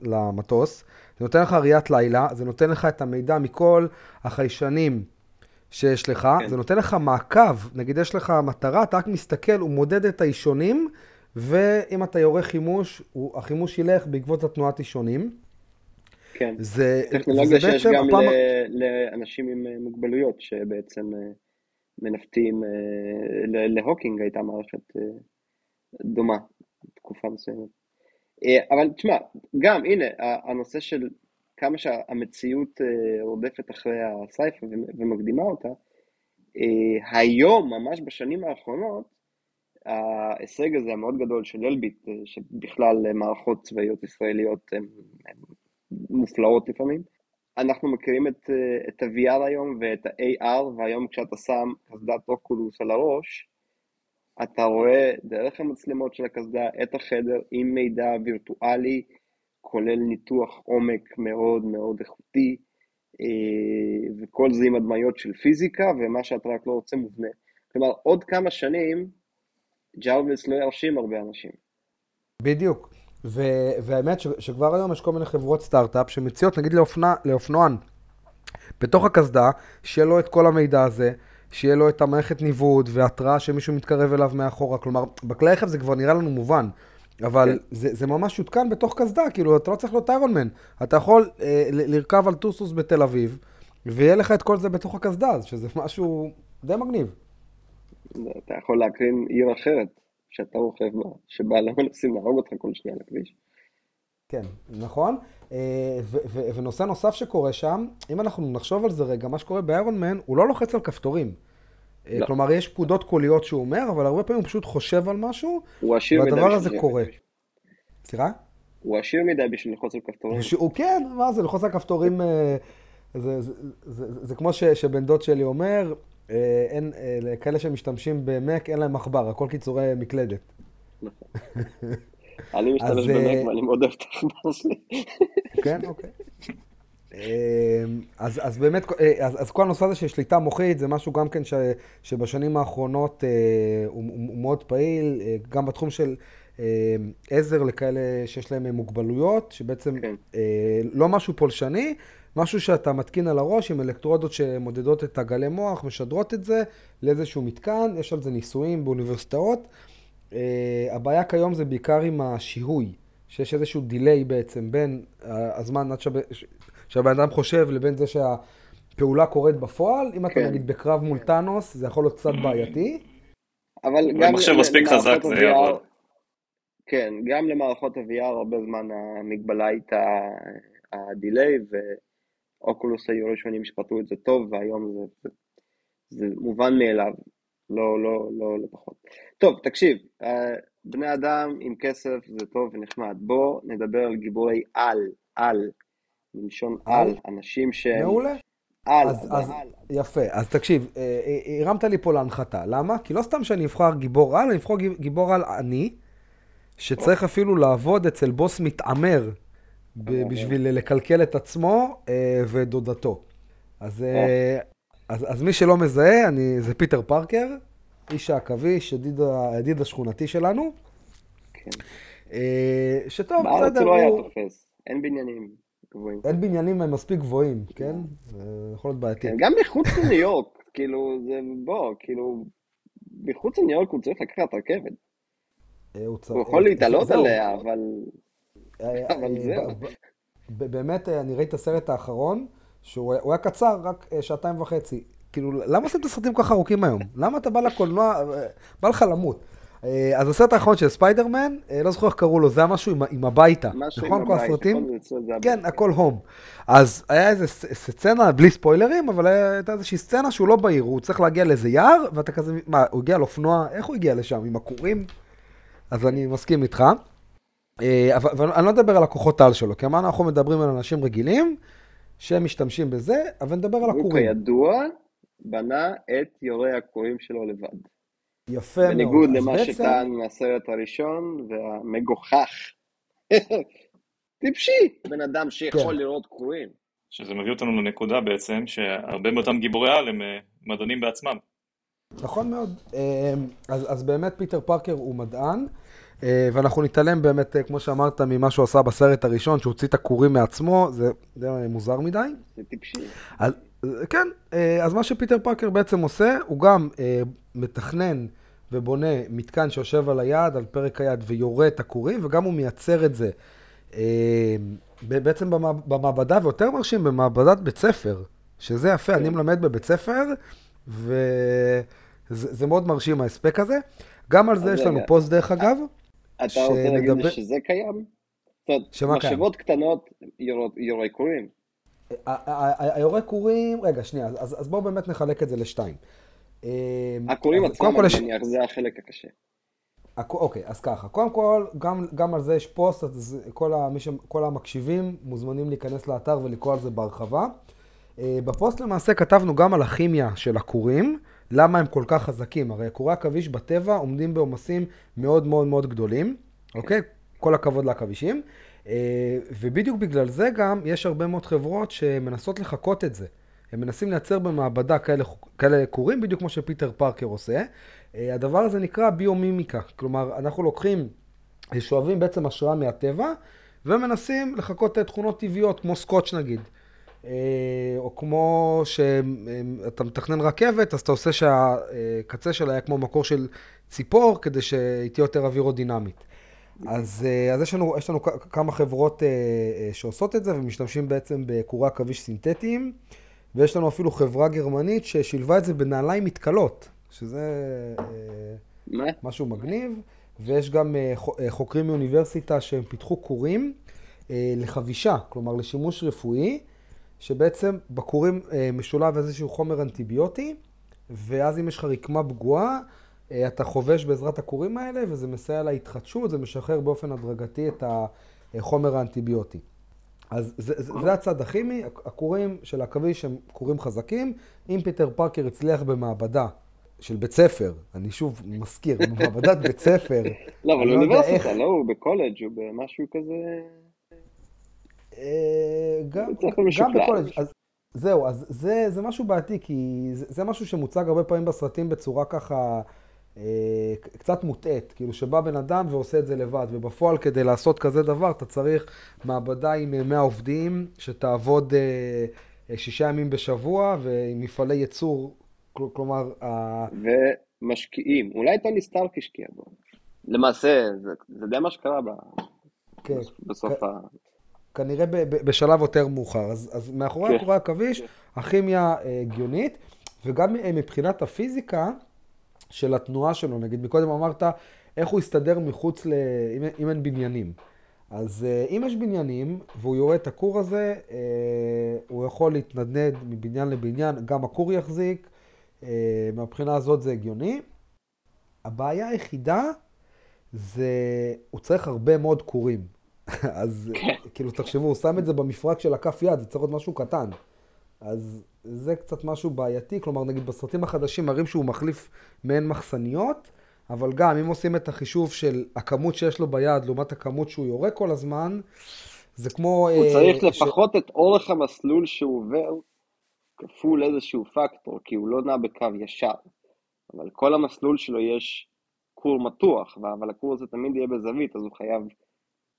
Speaker 4: למטוס, זה נותן לך ראיית לילה, זה נותן לך את המידע מכל החיישנים שיש לך, כן. זה נותן לך מעקב, נגיד יש לך מטרה, אתה רק מסתכל, הוא מודד את האישונים, ואם אתה יורה חימוש, הוא, החימוש ילך בעקבות התנועת אישונים.
Speaker 2: כן, זה, טכנולוגיה שיש גם הפעם... לאנשים עם אה, מוגבלויות, שבעצם אה, מנווטים, אה, להוקינג הייתה מערכת דומה, תקופה מסוימת. אה, אבל תשמע, גם הנה, הנושא של כמה שהמציאות אה, רודפת אחרי הסייפה ומקדימה אותה, אה, היום, ממש בשנים האחרונות, ההישג הזה המאוד גדול של אלביט, שבכלל מערכות צבאיות ישראליות הן מופלאות לפעמים, אנחנו מכירים את, את ה-VR היום ואת ה-AR, והיום כשאתה שם קסדת אוקולוס על הראש, אתה רואה דרך המצלמות של הקסדה את החדר עם מידע וירטואלי, כולל ניתוח עומק מאוד מאוד איכותי, וכל זה עם הדמיות של פיזיקה, ומה שאתה רק לא רוצה מובנה. כלומר, עוד כמה שנים, ג'רוויס לא ירשים הרבה אנשים.
Speaker 4: בדיוק. ו- והאמת ש- שכבר היום יש כל מיני חברות סטארט-אפ שמציעות, נגיד לאופנוע, לאופנוען, בתוך הקסדה, שיהיה לו את כל המידע הזה, שיהיה לו את המערכת ניווט והתראה שמישהו מתקרב אליו מאחורה. כלומר, בכלי רכב זה כבר נראה לנו מובן, אבל כן. זה, זה ממש יותקן בתוך קסדה, כאילו, אתה לא צריך להיות איירון מן. אתה יכול אה, לרכב על טוסוס בתל אביב, ויהיה לך את כל זה בתוך הקסדה, שזה משהו די מגניב.
Speaker 2: אתה יכול להקרין עיר אחרת, שאתה רוכב בה, שבה לא מנסים להרוג אותך כל שנייה לכביש.
Speaker 4: כן, נכון. אה, ונושא נוסף שקורה שם, אם אנחנו נחשוב על זה רגע, מה שקורה באיירון מן, הוא לא לוחץ על כפתורים. אה, לא. כלומר, יש פקודות קוליות שהוא אומר, אבל הרבה פעמים הוא פשוט חושב על משהו, והדבר הזה קורה. סליחה?
Speaker 2: הוא עשיר מדי בשביל ללחוץ על כפתורים.
Speaker 4: הוא כן, מה זה, ללחוץ על כפתורים, אה, זה, זה, זה, זה, זה כמו ש, שבן דוד שלי אומר, אין, כאלה שמשתמשים במק, אין להם מחבר, הכל קיצורי מקלדת. נכון. <laughs>
Speaker 2: אני משתמש במק ואני מאוד אוהב את העכבר שלי.
Speaker 4: כן, אוקיי. אמ, אז, אז באמת, אה, אז, אז כל הנושא הזה של שליטה מוחית זה משהו גם כן ש, שבשנים האחרונות אה, הוא, הוא מאוד פעיל, אה, גם בתחום של אה, עזר לכאלה שיש להם מוגבלויות, שבעצם כן. אה, לא משהו פולשני, משהו שאתה מתקין על הראש עם אלקטרודות שמודדות את הגלי מוח, משדרות את זה לאיזשהו מתקן, יש על זה ניסויים באוניברסיטאות. Uh, הבעיה כיום זה בעיקר עם השיהוי, שיש איזשהו דיליי בעצם בין uh, הזמן עד שב... שהבן אדם חושב לבין זה שהפעולה קורית בפועל. אם כן. אתה נגיד בקרב מול טאנוס, זה יכול להיות קצת בעייתי.
Speaker 2: אבל גם...
Speaker 3: מחשב מספיק חזק זה יעבוד.
Speaker 2: כן, גם למערכות ה-VR הרבה זמן המגבלה הייתה הדיליי, ואוקולוס היו ראשונים שפתרו את זה טוב, והיום זה, זה, זה מובן מאליו. לא, לא, לא, לא פחות. טוב, תקשיב, אה, בני אדם עם כסף זה טוב ונחמד. בוא נדבר על גיבורי על, על, מלשון על, אנשים שהם...
Speaker 4: מעולה.
Speaker 2: על,
Speaker 4: אז, אז, על. יפה, אז תקשיב, אה, אה, הרמת לי פה להנחתה. למה? כי לא סתם שאני אבחר גיבור על, אני אבחר גיבור על אני, שצריך אפילו לעבוד אצל בוס מתעמר בשביל לקלקל את עצמו ודודתו. אז אז, אז מי שלא מזהה, אני, זה פיטר פארקר, איש העכביש, ידיד, הידיד השכונתי שלנו.
Speaker 2: כן.
Speaker 4: אה, שטוב,
Speaker 2: בסדר, הוא... בארץ לא היה תופס, אין בניינים גבוהים.
Speaker 4: אין בניינים מספיק גבוהים, כן? זה יכול להיות בעייתי. כן,
Speaker 2: גם מחוץ לניו יורק, <laughs> כאילו, זה, בוא, כאילו, מחוץ לניו יורק הוא צריך לקחת רכבת. אה, הוא יכול להתעלות עליה, אבל...
Speaker 4: אה, <laughs> אבל זהו. באמת, אני ראיתי את הסרט האחרון. שהוא היה קצר, רק אה, שעתיים וחצי. כאילו, למה עושים את הסרטים כל כך ארוכים היום? למה אתה בא לקולנוע, אה, בא לך למות? אה, אז הסרט האחרון של ספיידרמן, לא זוכר איך קראו לו, זה היה משהו עם, עם הביתה.
Speaker 2: משהו נכון, עם כל הסרטים?
Speaker 4: כן, הכל הום. אז היה איזה סצנה, בלי ספוילרים, אבל הייתה איזושהי סצנה שהוא לא בעיר, הוא צריך להגיע לאיזה יער, ואתה כזה, מה, הוא הגיע על אופנוע, איך הוא הגיע לשם, עם הכורים? אז אני מסכים איתך. אבל אני לא מדבר על הכוחות העל שלו, כי אנחנו מדברים על אנשים רגילים, שהם משתמשים בזה, אבל נדבר על הכורים.
Speaker 2: הוא כידוע בנה את יורי הכורים שלו לבד.
Speaker 4: יפה מאוד.
Speaker 2: בניגוד למה בעצם... שטען מהסרט הראשון והמגוחך. <laughs> טיפשי, בן אדם שיכול כן. לראות כורים.
Speaker 3: שזה מביא אותנו לנקודה בעצם, שהרבה מאותם גיבורי על הם אה, מדענים בעצמם.
Speaker 4: נכון מאוד. אה, אז, אז באמת פיטר פארקר הוא מדען. אה, ואנחנו נתעלם באמת, אה, כמו שאמרת, ממה שהוא עשה בסרט הראשון, שהוא הוציא את הכורים מעצמו, זה די מוזר מדי.
Speaker 2: זה טיפשי.
Speaker 4: אז, כן, אה, אז מה שפיטר פארקר בעצם עושה, הוא גם מתכנן ובונה מתקן שיושב על היד, על פרק היד, ויורה את הכורים, וגם הוא מייצר את זה בעצם במעבדה, ויותר מרשים, במעבדת בית ספר, שזה יפה, אני כן. מלמד בבית ספר, וזה מאוד מרשים ההספק הזה. גם על זה יש לנו פוסט דרך אגב.
Speaker 2: אתה רוצה להגיד לי שזה קיים? שמה קיים? משאבות קטנות יורי קורים.
Speaker 4: היורי קורים, רגע, שנייה, אז, אז בואו באמת נחלק את זה לשתיים.
Speaker 2: אמ, הקורים עצמם, אני מניח, זה החלק הקשה.
Speaker 4: אוקיי, אז ככה, קודם כל, גם, גם על זה יש פוסט, אז כל, המש... כל המקשיבים מוזמנים להיכנס לאתר ולקרוא על זה בהרחבה. אה, בפוסט למעשה כתבנו גם על הכימיה של הכורים, למה הם כל כך חזקים? הרי כורי עכביש בטבע עומדים בעומסים מאוד מאוד מאוד גדולים, אוקיי? כל הכבוד לעכבישים. Uh, ובדיוק בגלל זה גם יש הרבה מאוד חברות שמנסות לחקות את זה. הם מנסים לייצר במעבדה כאלה, כאלה קורים, בדיוק כמו שפיטר פארקר עושה. הדבר הזה נקרא ביומימיקה. כלומר, אנחנו לוקחים, שואבים בעצם השראה מהטבע, ומנסים לחקות תכונות טבעיות, כמו סקוץ' נגיד. או כמו שאתה מתכנן רכבת, אז אתה עושה שהקצה שלה היה כמו מקור של ציפור, כדי שהיא תהיה יותר אווירודינמית. אז, אז יש, לנו, יש לנו כמה חברות שעושות את זה ומשתמשים בעצם בקורי עכביש סינתטיים, ויש לנו אפילו חברה גרמנית ששילבה את זה בנעליים מתכלות, שזה? משהו מגניב, ויש גם חוקרים מאוניברסיטה שהם פיתחו קורים לחבישה, כלומר לשימוש רפואי, שבעצם בכורים משולב איזשהו חומר אנטיביוטי, ואז אם יש לך רקמה פגועה, אתה חובש בעזרת הכורים האלה, וזה מסייע להתחדשות, זה משחרר באופן הדרגתי את החומר האנטיביוטי. אז זה, זה, זה הצד הכימי, הכורים של העכביש הם כורים חזקים. אם פיטר פארקר הצליח במעבדה של בית ספר, אני שוב מזכיר, במעבדת בית ספר. <laughs>
Speaker 2: לא, אבל אוניברסיטה, לא, הוא בקולג' הוא במשהו כזה...
Speaker 4: גם, גם בקולג', אז זהו, אז זה, זה משהו בעייתי, כי זה, זה משהו שמוצג הרבה פעמים בסרטים בצורה ככה אה, קצת מוטעית, כאילו שבא בן אדם ועושה את זה לבד, ובפועל כדי לעשות כזה דבר אתה צריך מעבדה עם 100 עובדים, שתעבוד אה, שישה ימים בשבוע, ועם מפעלי ייצור, כלומר...
Speaker 2: ומשקיעים, אולי טוני סטארק השקיע בו. למעשה, זה, זה די מה שקרה ב... כן. בסוף כ... ה...
Speaker 4: כנראה ב, ב, בשלב יותר מאוחר. אז, אז מאחורי כן. הקורי העכביש, כן. הכימיה אה, הגיונית, וגם אה, מבחינת הפיזיקה של התנועה שלו, נגיד מקודם אמרת איך הוא יסתדר מחוץ ל... אם, אם אין בניינים. אז אה, אם יש בניינים והוא יורה את הכור הזה, הוא יכול להתנדנד מבניין לבניין, גם הכור יחזיק, מהבחינה הזאת זה הגיוני. הבעיה היחידה זה, הוא צריך הרבה מאוד כורים. אז כן. כאילו, תחשבו, הוא שם את זה במפרק של הכף יד, זה צריך להיות משהו קטן. אז זה קצת משהו בעייתי, כלומר, נגיד בסרטים החדשים מראים שהוא מחליף מעין מחסניות, אבל גם אם עושים את החישוב של הכמות שיש לו ביד לעומת הכמות שהוא יורה כל הזמן, זה כמו...
Speaker 2: הוא אה, צריך לפחות ש... את אורך המסלול שהוא עובר כפול איזשהו פקטור, כי הוא לא נע בקו ישר. אבל כל המסלול שלו יש כור מתוח, אבל הכור הזה תמיד יהיה בזווית, אז הוא חייב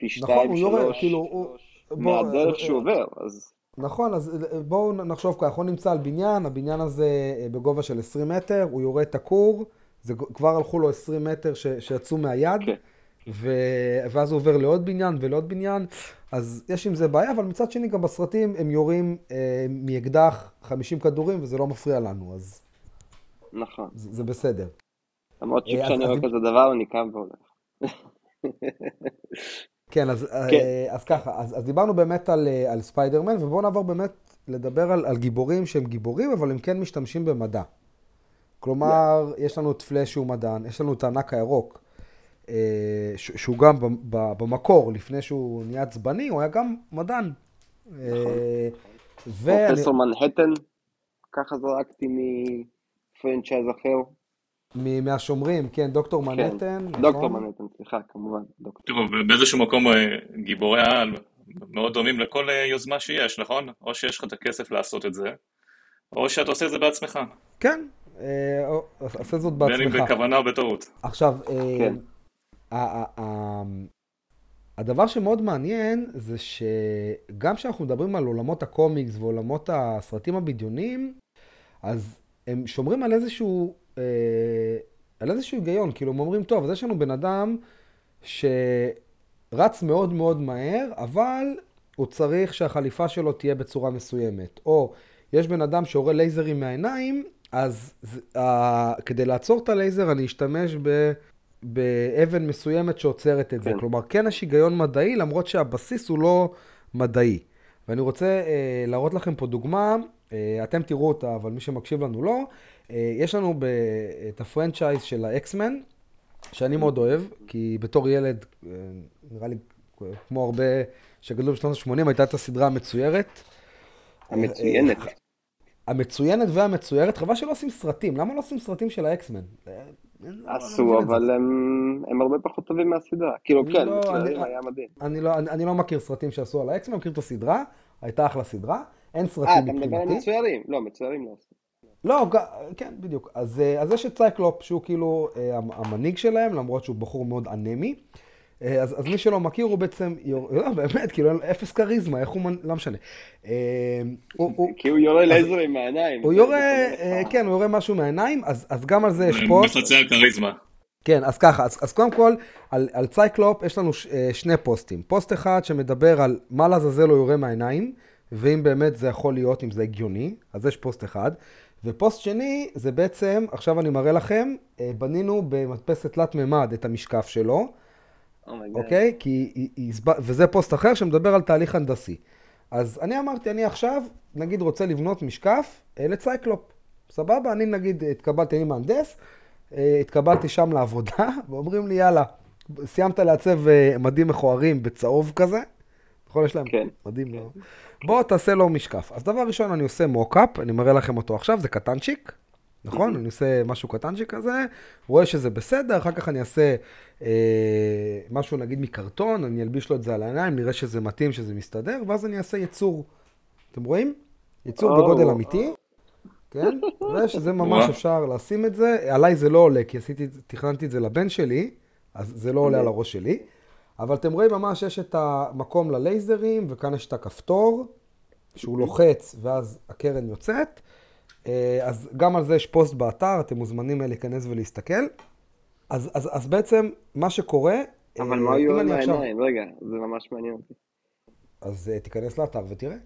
Speaker 2: פי נכון, שתיים, שלוש, כאילו, מהדרך שהוא עובר, אז...
Speaker 4: נכון, אז בואו נחשוב ככה, הוא נמצא על בניין, הבניין הזה אה, בגובה של 20 מטר, הוא יורה את הכור, זה כבר הלכו לו 20 מטר ש, שיצאו מהיד, כן. ו... ואז הוא עובר לעוד בניין ולעוד בניין, אז יש עם זה בעיה, אבל מצד שני גם בסרטים הם יורים אה, מאקדח 50 כדורים וזה לא מפריע לנו, אז...
Speaker 2: נכון.
Speaker 4: זה, זה בסדר.
Speaker 2: למרות אה, שכשאני רואה כזה דבר אני קם והולך. <laughs>
Speaker 4: כן, אז, כן. אה, אז ככה, אז, אז דיברנו באמת על, אה, על ספיידרמן, ובואו נעבור באמת לדבר על, על גיבורים שהם גיבורים, אבל הם כן משתמשים במדע. כלומר, yeah. יש לנו את פלאש שהוא מדען, יש לנו את הענק הירוק, אה, שהוא גם במקור, לפני שהוא נהיה עצבני, הוא היה גם מדען.
Speaker 2: נכון. פרופסור מנהטן, ככה זרקתי מפרנצ'ייז אחר.
Speaker 4: מהשומרים, כן, דוקטור כן, מנהטן.
Speaker 2: נכון? דוקטור מנהטן, סליחה, כמובן. דוקטור.
Speaker 3: תראו, באיזשהו מקום אה, גיבורי העל מאוד דומים לכל אה, יוזמה שיש, נכון? או שיש לך את הכסף לעשות את זה, או שאתה עושה את זה בעצמך.
Speaker 4: כן, אה, עושה זאת בעצמך. בין
Speaker 3: אם בכוונה או בטעות.
Speaker 4: עכשיו, כן. הדבר שמאוד מעניין זה שגם כשאנחנו מדברים על עולמות הקומיקס ועולמות הסרטים הבדיוניים, אז הם שומרים על איזשהו אה, על איזשהו היגיון, כאילו הם אומרים, טוב, אז יש לנו בן אדם שרץ מאוד מאוד מהר, אבל הוא צריך שהחליפה שלו תהיה בצורה מסוימת. או יש בן אדם שיורה לייזרים מהעיניים, אז אה, כדי לעצור את הלייזר אני אשתמש ב... באבן מסוימת שעוצרת את זה. כן. כלומר, כן יש היגיון מדעי, למרות שהבסיס הוא לא מדעי. ואני רוצה אה, להראות לכם פה דוגמה, אה, אתם תראו אותה, אבל מי שמקשיב לנו לא. אה, יש לנו את הפרנצ'ייז של האקסמן, שאני מאוד אוהב, כי בתור ילד, אה, נראה לי כמו הרבה שגדלו בשנות ה-80, הייתה את הסדרה המצוירת.
Speaker 2: המצוינת.
Speaker 4: המצוינת והמצוירת, חבל שלא עושים סרטים. למה לא עושים סרטים של האקסמן?
Speaker 2: עשו, אבל הם הרבה פחות טובים מהסדרה. כאילו, כן, מצוירים היה מדהים.
Speaker 4: אני לא מכיר סרטים שעשו על האקסמן, מכיר את הסדרה, הייתה אחלה סדרה. אין סרטים
Speaker 2: מבחינתי. אה, אתה מדבר על מצוירים? לא, מצוירים לא עשו.
Speaker 4: לא, כן, בדיוק. אז, אז יש את צייקלופ, שהוא כאילו המנהיג שלהם, למרות שהוא בחור מאוד אנמי. אז, אז מי שלא מכיר, הוא בעצם, <laughs> לא, באמת, כאילו, אפס כריזמה, איך הוא, לא משנה.
Speaker 2: כי הוא יורה לייזרים מהעיניים.
Speaker 4: הוא יורה, כן, הוא יורה משהו מהעיניים, אז, אז גם על זה יש פוסט.
Speaker 3: מפצה על כריזמה.
Speaker 4: כן, אז ככה, אז, אז קודם כל, על, על צייקלופ יש לנו ש, שני פוסטים. פוסט אחד שמדבר על מה לעזאזל הוא יורה מהעיניים, ואם באמת זה יכול להיות, אם זה הגיוני, אז יש פוסט אחד. ופוסט שני, זה בעצם, עכשיו אני מראה לכם, בנינו במדפסת תלת מימד את המשקף שלו. אוקיי? Oh כי, וזה פוסט אחר שמדבר על תהליך הנדסי. אז אני אמרתי, אני עכשיו, נגיד, רוצה לבנות משקף לצייקלופ. סבבה? אני נגיד התקבלתי, אני מהנדס, התקבלתי שם לעבודה, <laughs> ואומרים לי, יאללה, סיימת לעצב מדים מכוערים בצהוב כזה? נכון? יש להם
Speaker 2: כן.
Speaker 4: מדים לא... בוא תעשה לו משקף. אז דבר ראשון, אני עושה מוקאפ, אני מראה לכם אותו עכשיו, זה קטנצ'יק. נכון? אני עושה משהו קטנצ'יק כזה, רואה שזה בסדר, אחר כך אני אעשה אה, משהו נגיד מקרטון, אני אלביש לו את זה על העיניים, נראה שזה מתאים, שזה מסתדר, ואז אני אעשה יצור. אתם רואים? יצור oh. בגודל אמיתי, כן? <laughs> ושזה ממש אפשר לשים את זה. עליי זה לא עולה, כי עשיתי, תכננתי את זה לבן שלי, אז זה לא עולה על הראש שלי. אבל אתם רואים ממש, יש את המקום ללייזרים, וכאן יש את הכפתור, שהוא לוחץ, ואז הקרן יוצאת. אז גם על זה יש פוסט באתר, אתם מוזמנים להיכנס ולהסתכל. אז, אז, אז בעצם, מה שקורה...
Speaker 2: אבל מה יהיו עם העיניים? רגע, זה ממש מעניין אותי.
Speaker 4: אז תיכנס לאתר ותראה.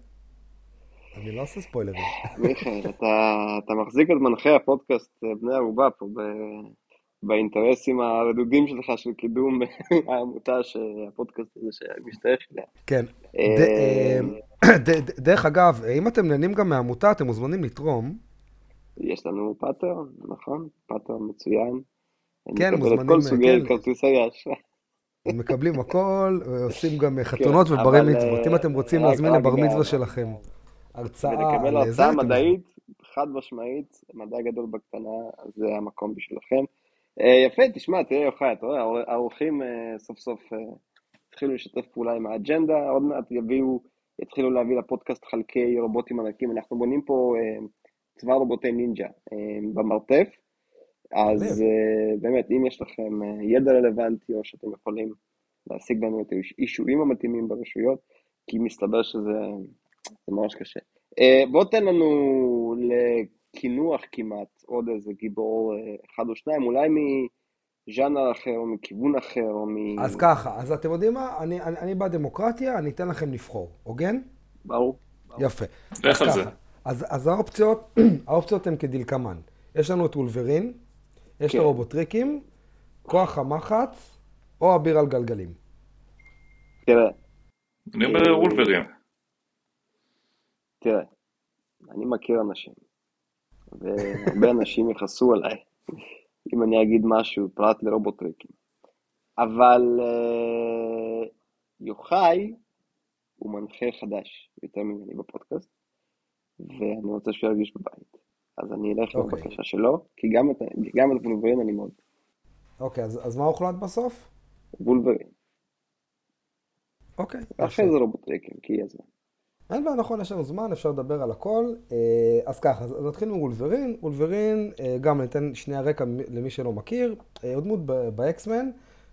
Speaker 4: אני לא עושה ספוילרים.
Speaker 2: מיכאל, אתה, אתה מחזיק את מנחי הפודקאסט בני ערובה פה ב, באינטרסים הרדודים שלך של קידום <laughs> העמותה שהפודקאסט הזה שמשתייך אליה.
Speaker 4: כן. <clears throat> דרך אגב, אם אתם נהנים גם מהעמותה, אתם מוזמנים לתרום.
Speaker 2: יש לנו פאטרון, נכון? פאטרון מצוין.
Speaker 4: כן, מוזמנים.
Speaker 2: את כל סוגי כן. כרטיסי האשראי. <laughs>
Speaker 4: מקבלים הכל, עושים גם חתונות וברי מצוות. אם אתם רוצים להזמין לבר מצווה שלכם הרצאה.
Speaker 2: ולקבל הרצאה מדעית, חד משמעית, מדע גדול בקטנה, זה המקום בשבילכם. יפה, תשמע, תראה יוחאי, אתה רואה, האורחים סוף סוף התחילו לשתף פעולה עם האג'נדה, עוד מעט יביאו, יתחילו להביא לפודקאסט חלקי רובוטים ענקים. אנחנו בונים פה צבא רובוטי נינג'ה במרתף. אז באמת, אם יש לכם ידע רלוונטי, או שאתם יכולים להשיג לנו את האישורים המתאימים ברשויות, כי מסתבר שזה ממש קשה. בוא תן לנו לקינוח כמעט עוד איזה גיבור uh, אחד או שניים, אולי מז'אנר אחר, או מכיוון אחר, או מ...
Speaker 4: אז ככה, אז אתם יודעים מה? אני, אני, אני בדמוקרטיה, אני אתן לכם לבחור, הוגן?
Speaker 2: ברור.
Speaker 4: יפה.
Speaker 3: לך על זה.
Speaker 4: אז, אז האופציות, <clears throat> האופציות הן כדלקמן. יש לנו את וולברין, יש כן. לו רובוטריקים, כוח המחץ, או אביר על גלגלים.
Speaker 2: תראה.
Speaker 3: אני אומר וולברין.
Speaker 2: תראה, אני מכיר אנשים, והרבה אנשים יכעסו עליי, אם אני אגיד משהו פרט לרובוטריקים. אבל uh, יוחאי הוא מנחה חדש יותר ממני בפודקאסט, ואני רוצה שהוא ירגיש בבית. אז אני אלך okay. אוקיי. בבקשה שלו, כי גם את, גם את וולברין אני מאוד.
Speaker 4: אוקיי, okay, אז, אז מה הוחלט בסוף?
Speaker 2: וולברין.
Speaker 4: אוקיי.
Speaker 2: Okay, אחרי זה רובוטריקים, כי יהיה זמן.
Speaker 4: אין בעיה, נכון, יש לנו זמן, אפשר לדבר על הכל. אה, אז ככה, אז נתחיל מוולברין. וולברין, אה, גם ניתן שנייה רקע למי שלא מכיר. אה, הוא דמות באקסמן,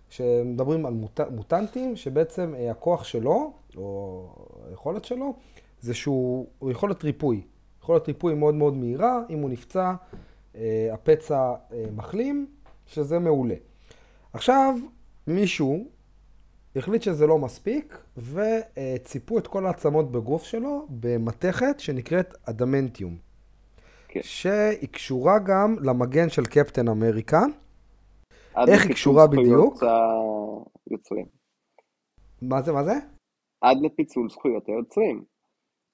Speaker 4: שמדברים על מוט, מוטנטים, שבעצם הכוח שלו, או היכולת שלו, זה שהוא יכולת ריפוי. יכולת ריפוי מאוד מאוד מהירה, אם הוא נפצע, הפצע מחלים, שזה מעולה. עכשיו, מישהו החליט שזה לא מספיק, וציפו את כל העצמות בגוף שלו במתכת שנקראת אדמנטיום. כן. שהיא קשורה גם למגן של קפטן אמריקה. איך היא קשורה בדיוק?
Speaker 2: היוצרים.
Speaker 4: מה זה, מה זה?
Speaker 2: עד לפיצול זכויות היוצרים.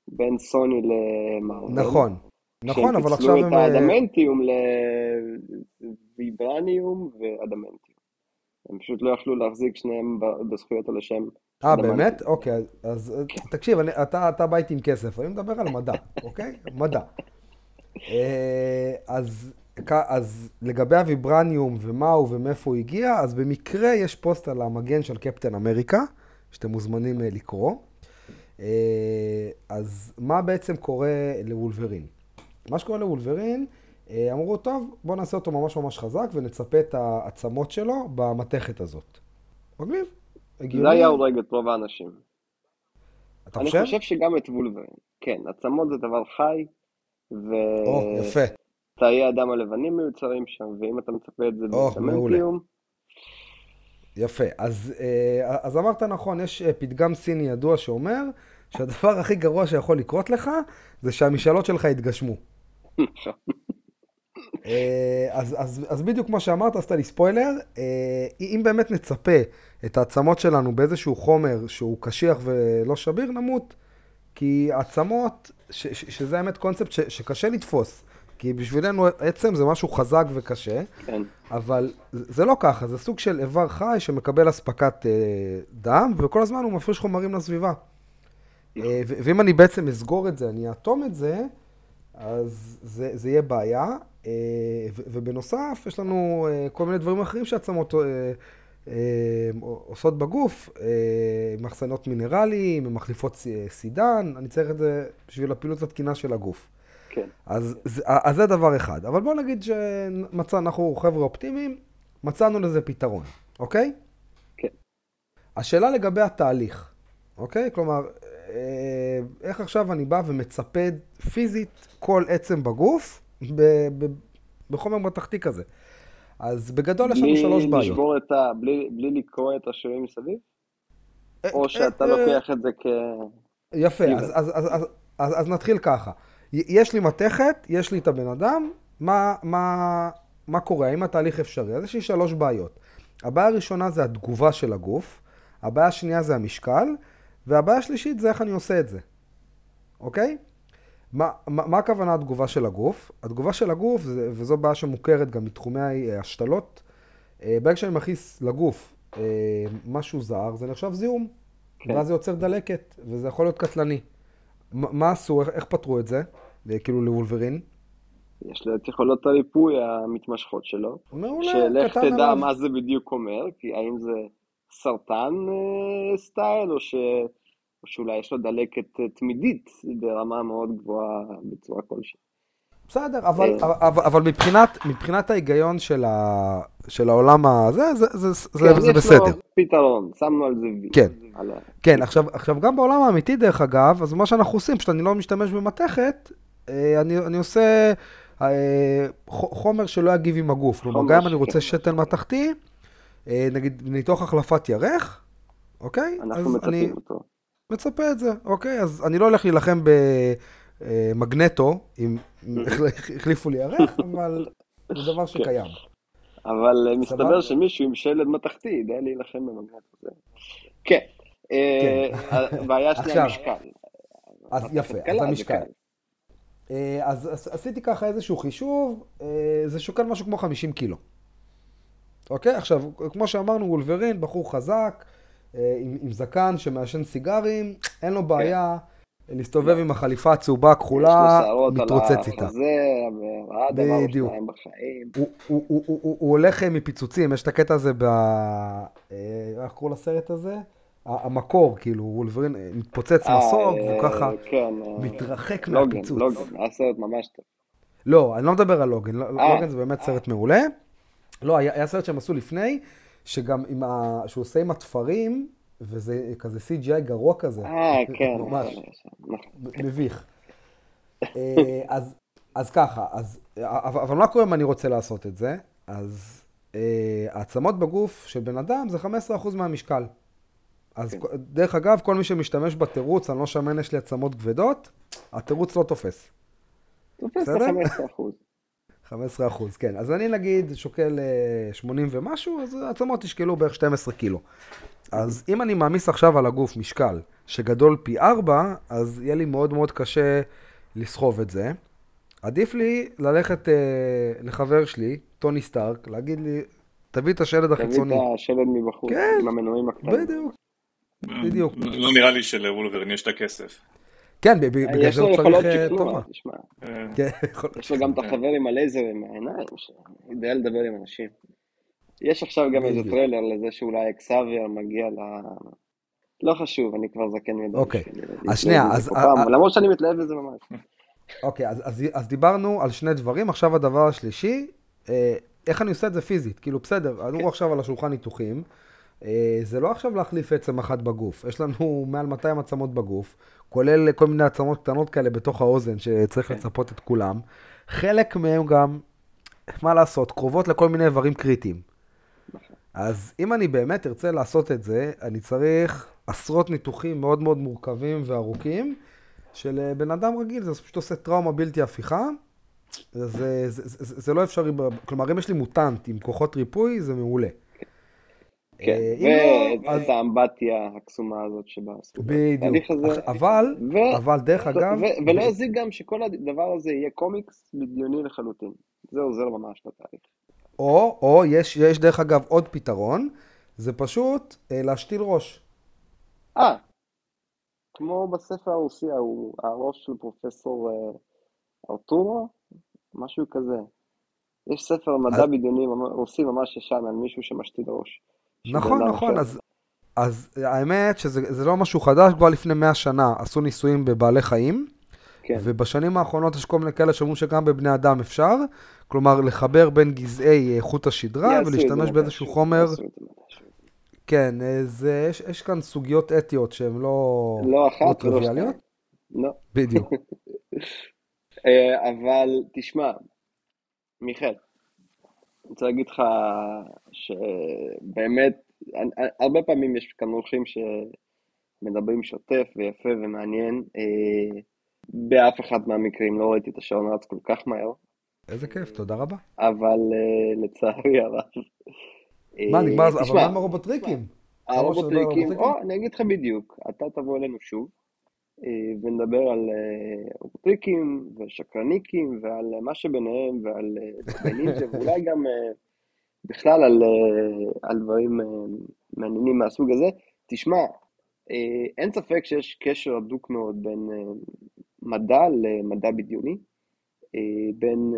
Speaker 2: בין סוני למרוויל.
Speaker 4: נכון, נכון, אבל עכשיו
Speaker 2: הם... שהם פיצלו את האדמנטיום לוויברניום ואדמנטיום. הם פשוט לא יכלו להחזיק שניהם בזכויות על השם.
Speaker 4: אה, באמת? אוקיי, אז תקשיב, אני, אתה, אתה בית עם כסף, אני מדבר על מדע, <laughs> אוקיי? מדע. אה, אז אז לגבי הוויברניום ומה הוא ומאיפה הוא הגיע, אז במקרה יש פוסט על המגן של קפטן אמריקה, שאתם מוזמנים לקרוא. אז מה בעצם קורה לוולברין? מה שקורה לוולברין, אמרו, טוב, בואו נעשה אותו ממש ממש חזק ונצפה את העצמות שלו במתכת הזאת. מגניב.
Speaker 2: הגיוני. זה היה הורג את רוב האנשים.
Speaker 4: אתה חושב?
Speaker 2: אני חושב שגם את וולברין. כן, עצמות זה דבר חי, ו...
Speaker 4: או, יפה.
Speaker 2: תאי האדם הלבנים מיוצרים שם, ואם אתה מצפה את זה
Speaker 4: בסמנטיום... יפה, אז, אה, אז אמרת נכון, יש אה, פתגם סיני ידוע שאומר שהדבר הכי גרוע שיכול לקרות לך זה שהמשאלות שלך יתגשמו. נכון. אה, אז, אז, אז בדיוק כמו שאמרת, עשת לי ספוילר, אם באמת נצפה את העצמות שלנו באיזשהו חומר שהוא קשיח ולא שביר, נמות. כי עצמות, ש, ש, שזה האמת קונספט ש, שקשה לתפוס. כי בשבילנו עצם זה משהו חזק וקשה,
Speaker 2: כן.
Speaker 4: אבל זה לא ככה, זה סוג של איבר חי שמקבל אספקת אה, דם, וכל הזמן הוא מפריש חומרים לסביבה. אה, ואם אני בעצם אסגור את זה, אני אאטום את זה, אז זה, זה יהיה בעיה. אה, ובנוסף, יש לנו אה, כל מיני דברים אחרים שעצמות אה, עושות בגוף, מחסנות מינרליים, מחליפות סידן, אני צריך את זה בשביל הפעילות התקינה של הגוף.
Speaker 2: כן.
Speaker 4: אז, אז זה דבר אחד. אבל בואו נגיד שמצאנו, אנחנו חבר'ה אופטימיים, מצאנו לזה פתרון, אוקיי?
Speaker 2: כן.
Speaker 4: השאלה לגבי התהליך, אוקיי? כלומר, איך עכשיו אני בא ומצפה פיזית כל עצם בגוף בחומר מתכתי כזה. אז בגדול יש לנו שלוש בעיות.
Speaker 2: ה... בלי, בלי לקרוא את השרירים מסביב? אה, או שאתה אה, לוקח את זה כ...
Speaker 4: יפה, אז, אז, אז, אז, אז, אז נתחיל ככה. יש לי מתכת, יש לי את הבן אדם, מה, מה, מה קורה? האם התהליך אפשרי? אז יש לי שלוש בעיות. הבעיה הראשונה זה התגובה של הגוף, הבעיה השנייה זה המשקל, והבעיה השלישית זה איך אני עושה את זה, אוקיי? מה, מה, מה הכוונה התגובה של הגוף? התגובה של הגוף, וזו בעיה שמוכרת גם מתחומי השתלות, אה, ברגע שאני מכניס לגוף אה, משהו זר, זה נחשב זיהום, כן. ואז זה יוצר דלקת, וזה יכול להיות קטלני. מה עשו, איך, איך פתרו את זה, אה, כאילו לוולברין?
Speaker 2: יש לו את יכולות הריפוי המתמשכות שלו.
Speaker 4: מעולה,
Speaker 2: שלך תדע עליו. מה זה בדיוק אומר, כי האם זה סרטן סטייל, או ש... או שאולי יש לו דלקת אה, תמידית ברמה מאוד גבוהה בצורה כלשהי.
Speaker 4: בסדר, אבל, אה. אבל, אבל מבחינת, מבחינת ההיגיון של, ה, של העולם הזה, זה, זה, זה, כן, זה בסדר.
Speaker 2: יש לו פתרון, שמנו על זה וי.
Speaker 4: כן, על... כן עכשיו, עכשיו גם בעולם האמיתי דרך אגב, אז מה שאנחנו עושים, פשוט אני לא משתמש במתכת, אה, אני, אני עושה חומר שלא יגיב עם הגוף. כלומר, גם אם אני רוצה שתן מתכתי, נגיד ניתוח החלפת ירך, אוקיי?
Speaker 2: אנחנו מצפים אני... אותו.
Speaker 4: מצפה את זה, אוקיי? אז אני לא הולך להילחם במגנטו, אם <laughs> החליפו לי ירך, אבל זה דבר שקיים.
Speaker 2: אבל אה, מסתבר שמישהו עם שלד מתכתי יודע להילחם במגנטו. כן. אה, כן. הבעיה שלי המשקל.
Speaker 4: אז יפה, אז המשקל. אה, אז עשיתי ככה איזשהו חישוב, זה שוקל משהו כמו 50 קילו. אוקיי? עכשיו, כמו שאמרנו, וולברין, בחור חזק, אה, עם, עם זקן שמעשן סיגרים, אין לו בעיה כן. להסתובב עם החליפה הצהובה הכחולה, מתרוצץ איתה.
Speaker 2: יש לו שערות על החזה, בדיוק.
Speaker 4: הוא, הוא, הוא, הוא, הוא, הוא הולך אה, מפיצוצים, יש את הקטע הזה ב... אה, איך קוראים לסרט הזה? המקור, כאילו, וולברין מתפוצץ מסוג, והוא ככה
Speaker 2: כן,
Speaker 4: מתרחק
Speaker 2: לוגן,
Speaker 4: מהפיצוץ.
Speaker 2: לוגן, היה סרט ממש טוב.
Speaker 4: לא, אני לא מדבר על לוגן, לוגן זה באמת סרט מעולה. לא, היה סרט שהם עשו לפני, שגם עם ה... שהוא עושה עם התפרים, וזה כזה CGI גרוע כזה.
Speaker 2: אה, כן.
Speaker 4: ממש. מביך. אה, אז, אז ככה, אז, אבל מה קורה אם אני רוצה לעשות את זה? אז אה, העצמות בגוף של בן אדם זה 15% מהמשקל. אז כן. דרך אגב, כל מי שמשתמש בתירוץ, אני לא שמן, יש לי עצמות כבדות, התירוץ לא תופס.
Speaker 2: תופס את ה-15%.
Speaker 4: 15 אחוז, כן. אז אני נגיד שוקל 80 אה, ומשהו, אז העצמות תשקלו בערך 12 קילו. אז אם אני מעמיס עכשיו על הגוף משקל שגדול פי 4, אז יהיה לי מאוד מאוד קשה לסחוב את זה. עדיף לי ללכת אה, לחבר שלי, טוני סטארק, להגיד לי, תביא את השלד החיצוני.
Speaker 2: תביא את השלד מבחוץ, כן, עם המנועים הקטנים.
Speaker 4: בדיוק, בדיוק.
Speaker 3: לא נראה לי שלוולברין יש את הכסף.
Speaker 4: כן, בגלל זה הוא צריך טובה.
Speaker 2: כן, יש לו גם את החבר עם הלייזר עם העיניים, שיודע לדבר עם אנשים. יש עכשיו גם איזה טריילר לזה שאולי אקסאבייר מגיע ל... לא חשוב, אני כבר זקן מדי.
Speaker 4: אוקיי, אז שנייה, אז...
Speaker 2: למרות שאני מתלהב בזה ממש.
Speaker 4: אוקיי, אז דיברנו על שני דברים, עכשיו הדבר השלישי, אה, איך אני עושה את זה פיזית? כאילו, בסדר, עלו כן. עכשיו על השולחן ניתוחים, אה, זה לא עכשיו להחליף עצם אחת בגוף, יש לנו מעל 200 עצמות בגוף, כולל כל מיני עצמות קטנות כאלה בתוך האוזן, שצריך כן. לצפות את כולם. חלק מהם גם, מה לעשות, קרובות לכל מיני איברים קריטיים. אז אם אני באמת ארצה לעשות את זה, אני צריך עשרות ניתוחים מאוד מאוד מורכבים וארוכים, של אה, בן אדם רגיל, זה פשוט עושה טראומה בלתי הפיכה. זה, זה, זה, זה, זה לא אפשרי, כלומר, אם יש לי מוטנט עם כוחות ריפוי, זה מעולה.
Speaker 2: כן, אה, ואת לא, האמבטיה הקסומה הזאת שבה עשו.
Speaker 4: בדיוק, אבל, אבל דרך אגב...
Speaker 2: ולא יזיק גם שכל הדבר הזה יהיה קומיקס בדיוני לחלוטין. זה עוזר ממש לתהליך.
Speaker 4: או, או יש, יש דרך אגב עוד פתרון, זה פשוט אה, להשתיל ראש.
Speaker 2: אה, כמו בספר הרוסי, הראש של פרופסור אה, ארטורו, משהו כזה. יש ספר מדע בדיוני רוסי ממש ישן על מישהו שמשתיל ראש.
Speaker 4: נכון, נכון, אז, אז האמת שזה לא משהו חדש, כבר לפני 100 שנה עשו ניסויים בבעלי חיים, כן. ובשנים האחרונות יש כל מיני כאלה שאומרים שגם בבני אדם אפשר, כלומר לחבר בין גזעי אה, חוט השדרה ולהשתמש באיזשהו חומר. כן, אה, זה, יש, יש כאן סוגיות אתיות שהן לא,
Speaker 2: לא, אחת, לא
Speaker 4: טריוויאליות.
Speaker 2: לא.
Speaker 4: בדיוק. <laughs>
Speaker 2: אה, אבל תשמע, מיכאל, רוצה להגיד לך שבאמת, הרבה פעמים יש כאן אורחים שמדברים שוטף ויפה ומעניין. אה, באף אחד מהמקרים לא ראיתי את השעון רץ כל כך מהר.
Speaker 4: איזה כיף, תודה רבה.
Speaker 2: אבל לצערי הרב,
Speaker 4: מה, נגמר, אבל מה עם הרובוטריקים?
Speaker 2: הרובוטריקים, או, אני אגיד לך בדיוק, אתה תבוא אלינו שוב, אה, ונדבר על אה, רובוטריקים ושקרניקים ועל מה שביניהם ועל אה, נינג'ה, <laughs> ואולי גם בכלל על, על דברים מעניינים מהסוג הזה. תשמע, אין ספק שיש קשר הדוק מאוד בין מדע למדע בדיוני. בין,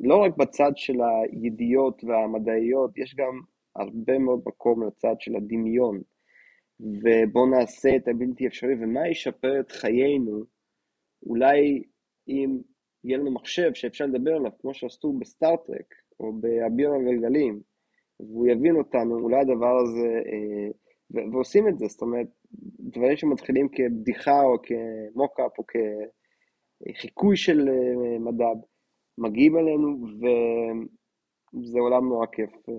Speaker 2: לא רק בצד של הידיעות והמדעיות, יש גם הרבה מאוד מקום לצד של הדמיון, ובואו נעשה את הבלתי אפשרי, ומה ישפר את חיינו, אולי אם יהיה לנו מחשב שאפשר לדבר עליו, כמו שעשו בסטארט-טרק, או באביר הגלגלים, והוא יבין אותנו, אולי הדבר הזה, אה, ועושים את זה, זאת אומרת, דברים שמתחילים כבדיחה או כמוקאפ או כחיקוי של אה, מגיעים אלינו, ו... זה עולם נורא כיף אה,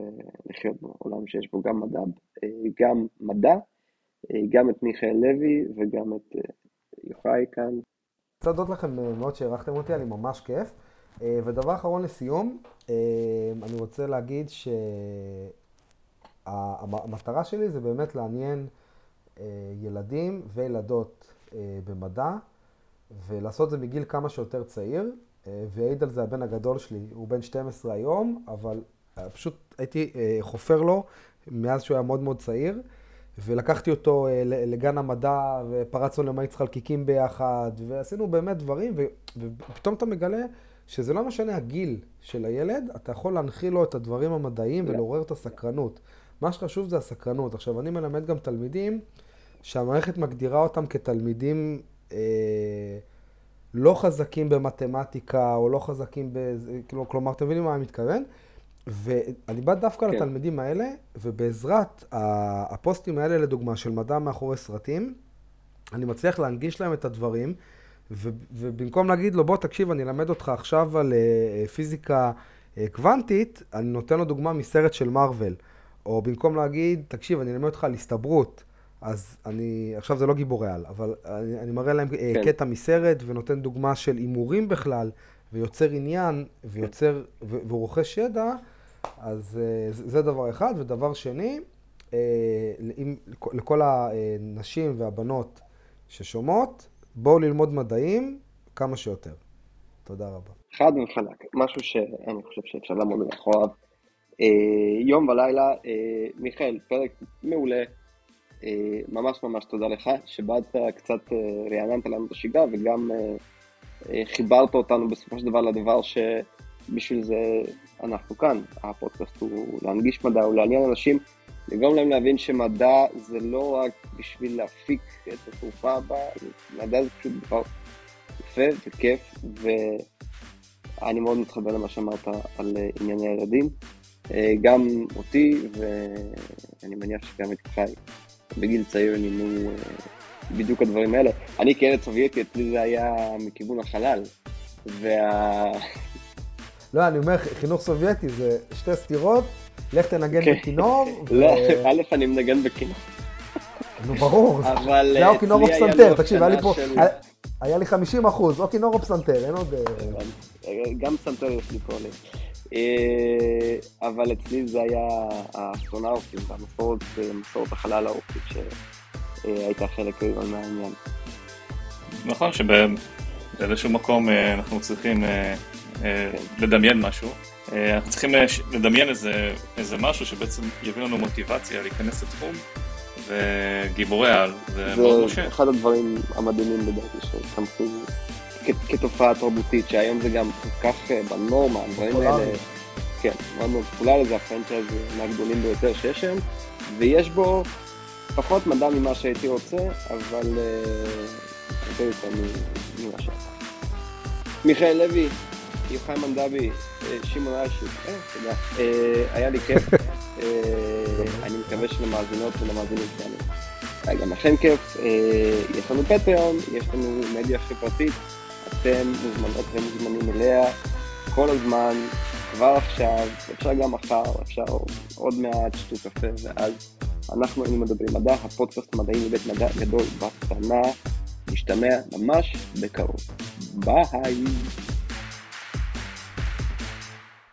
Speaker 2: לחיות בו, עולם שיש בו גם מדע, אה, גם מדע, גם את מיכאל לוי וגם את יוחאי כאן.
Speaker 4: רוצה להודות לכם מאוד שהערכתם אותי, אני ממש כיף. ודבר אחרון לסיום, אני רוצה להגיד שהמטרה שלי זה באמת לעניין ילדים וילדות במדע, ולעשות זה מגיל כמה שיותר צעיר. אה, והעיד על זה הבן הגדול שלי, הוא בן 12 היום, אבל אה, פשוט הייתי אה, חופר לו מאז שהוא היה מאוד מאוד צעיר, ולקחתי אותו לגן המדע, ופרצנו למאיץ חלקיקים ביחד, ועשינו באמת דברים, ופתאום אתה מגלה שזה לא משנה הגיל של הילד, אתה יכול להנחיל לו את הדברים המדעיים ולעורר את הסקרנות. מה שחשוב זה הסקרנות. עכשיו, אני מלמד גם תלמידים שהמערכת מגדירה אותם כתלמידים... אה, לא חזקים במתמטיקה, או לא חזקים ב... כאילו, כלומר, אתם מבינים מה אני מתכוון? ואני בא דווקא כן. לתלמידים האלה, ובעזרת הפוסטים האלה, לדוגמה, של מדע מאחורי סרטים, אני מצליח להנגיש להם את הדברים, ו, ובמקום להגיד לו, בוא תקשיב, אני אלמד אותך עכשיו על uh, פיזיקה uh, קוונטית, אני נותן לו דוגמה מסרט של מארוול. או במקום להגיד, תקשיב, אני אלמד אותך על הסתברות, אז אני, עכשיו זה לא גיבורי על, אבל אני, אני מראה להם אה, כן. קטע מסרט ונותן דוגמה של הימורים בכלל, ויוצר עניין, ויוצר, ו, ורוכש ידע, אז אה, זה, דבר אחד. ודבר שני, אה, אם, לכל הנשים והבנות ששומעות, בואו ללמוד מדעים כמה שיותר. תודה רבה.
Speaker 2: חד וחלק, משהו שאני חושב שאפשר לעמוד מאחוריו. יום ולילה, מיכאל, פרק מעולה. ממש ממש תודה לך, שבאת קצת, רעננת לנו את השגרה וגם חיברת אותנו בסופו של דבר לדבר שבשביל זה אנחנו כאן. הפודקאסט הוא להנגיש מדע, הוא לעניין אנשים, לגרום להם להבין שמדע זה לא רק בשביל להפיק את התרופה הבאה, מדע זה פשוט דבר יפה וכיף, ואני מאוד מתחבר למה שאמרת על ענייני הילדים. גם אותי, ואני מניח שגם את חי, בגיל צעיר נינו בדיוק הדברים האלה. אני כילד סובייטי, אצלי זה היה מכיוון החלל. וה...
Speaker 4: לא, אני אומר, חינוך סובייטי זה שתי סתירות, לך תנגן כן. בכינור. <laughs>
Speaker 2: לא, א', אני מנגן בכינור.
Speaker 4: נו, ברור. אבל זה היה כינור או פסנתר, תקשיב, היה לי פה, היה לי 50 אחוז, או כינור או פסנתר, אין עוד...
Speaker 2: אה, גם פסנתר יש לי פה. אה, אבל אצלי זה היה האסטרונאוטים והמסורת החלל האופית שהייתה חלק גדול מהעניין.
Speaker 3: נכון שבאיזשהו מקום אה, אנחנו צריכים כן. לדמיין משהו. אנחנו צריכים לדמיין איזה, איזה משהו שבעצם יביא לנו מוטיבציה להיכנס לתחום וגיבורי על, זה מאוד משה.
Speaker 2: זה אחד הדברים המדהימים לדעתי שצמחו כתופעה תרבותית, שהיום זה גם כל כך אה, בנורמה, הדברים האלה, כן, מאוד מאוד פופולרי, זה הפרנצ'ייז מהגדולים ביותר שיש היום, ויש בו פחות מדע ממה שהייתי רוצה, אבל אה, יותר ממה שאתה. מיכאל לוי, יוחאי מנדבי, אה, שמעון איישי, תודה. היה לי כיף. <laughs> אני מקווה שלמאזינות ולמאזינים שלנו. היה גם לכם כיף. יש לנו פטריון, יש לנו מדיה חברתית. אתם מוזמנות ומוזמנים אליה כל הזמן, כבר עכשיו, אפשר גם מחר, אפשר עוד מעט, שתו קפה, ואז אנחנו היינו מדברים מדע, הפודקאסט המדעי מבית מדע גדול בקטנה, נשתמע ממש בקרוב. ביי!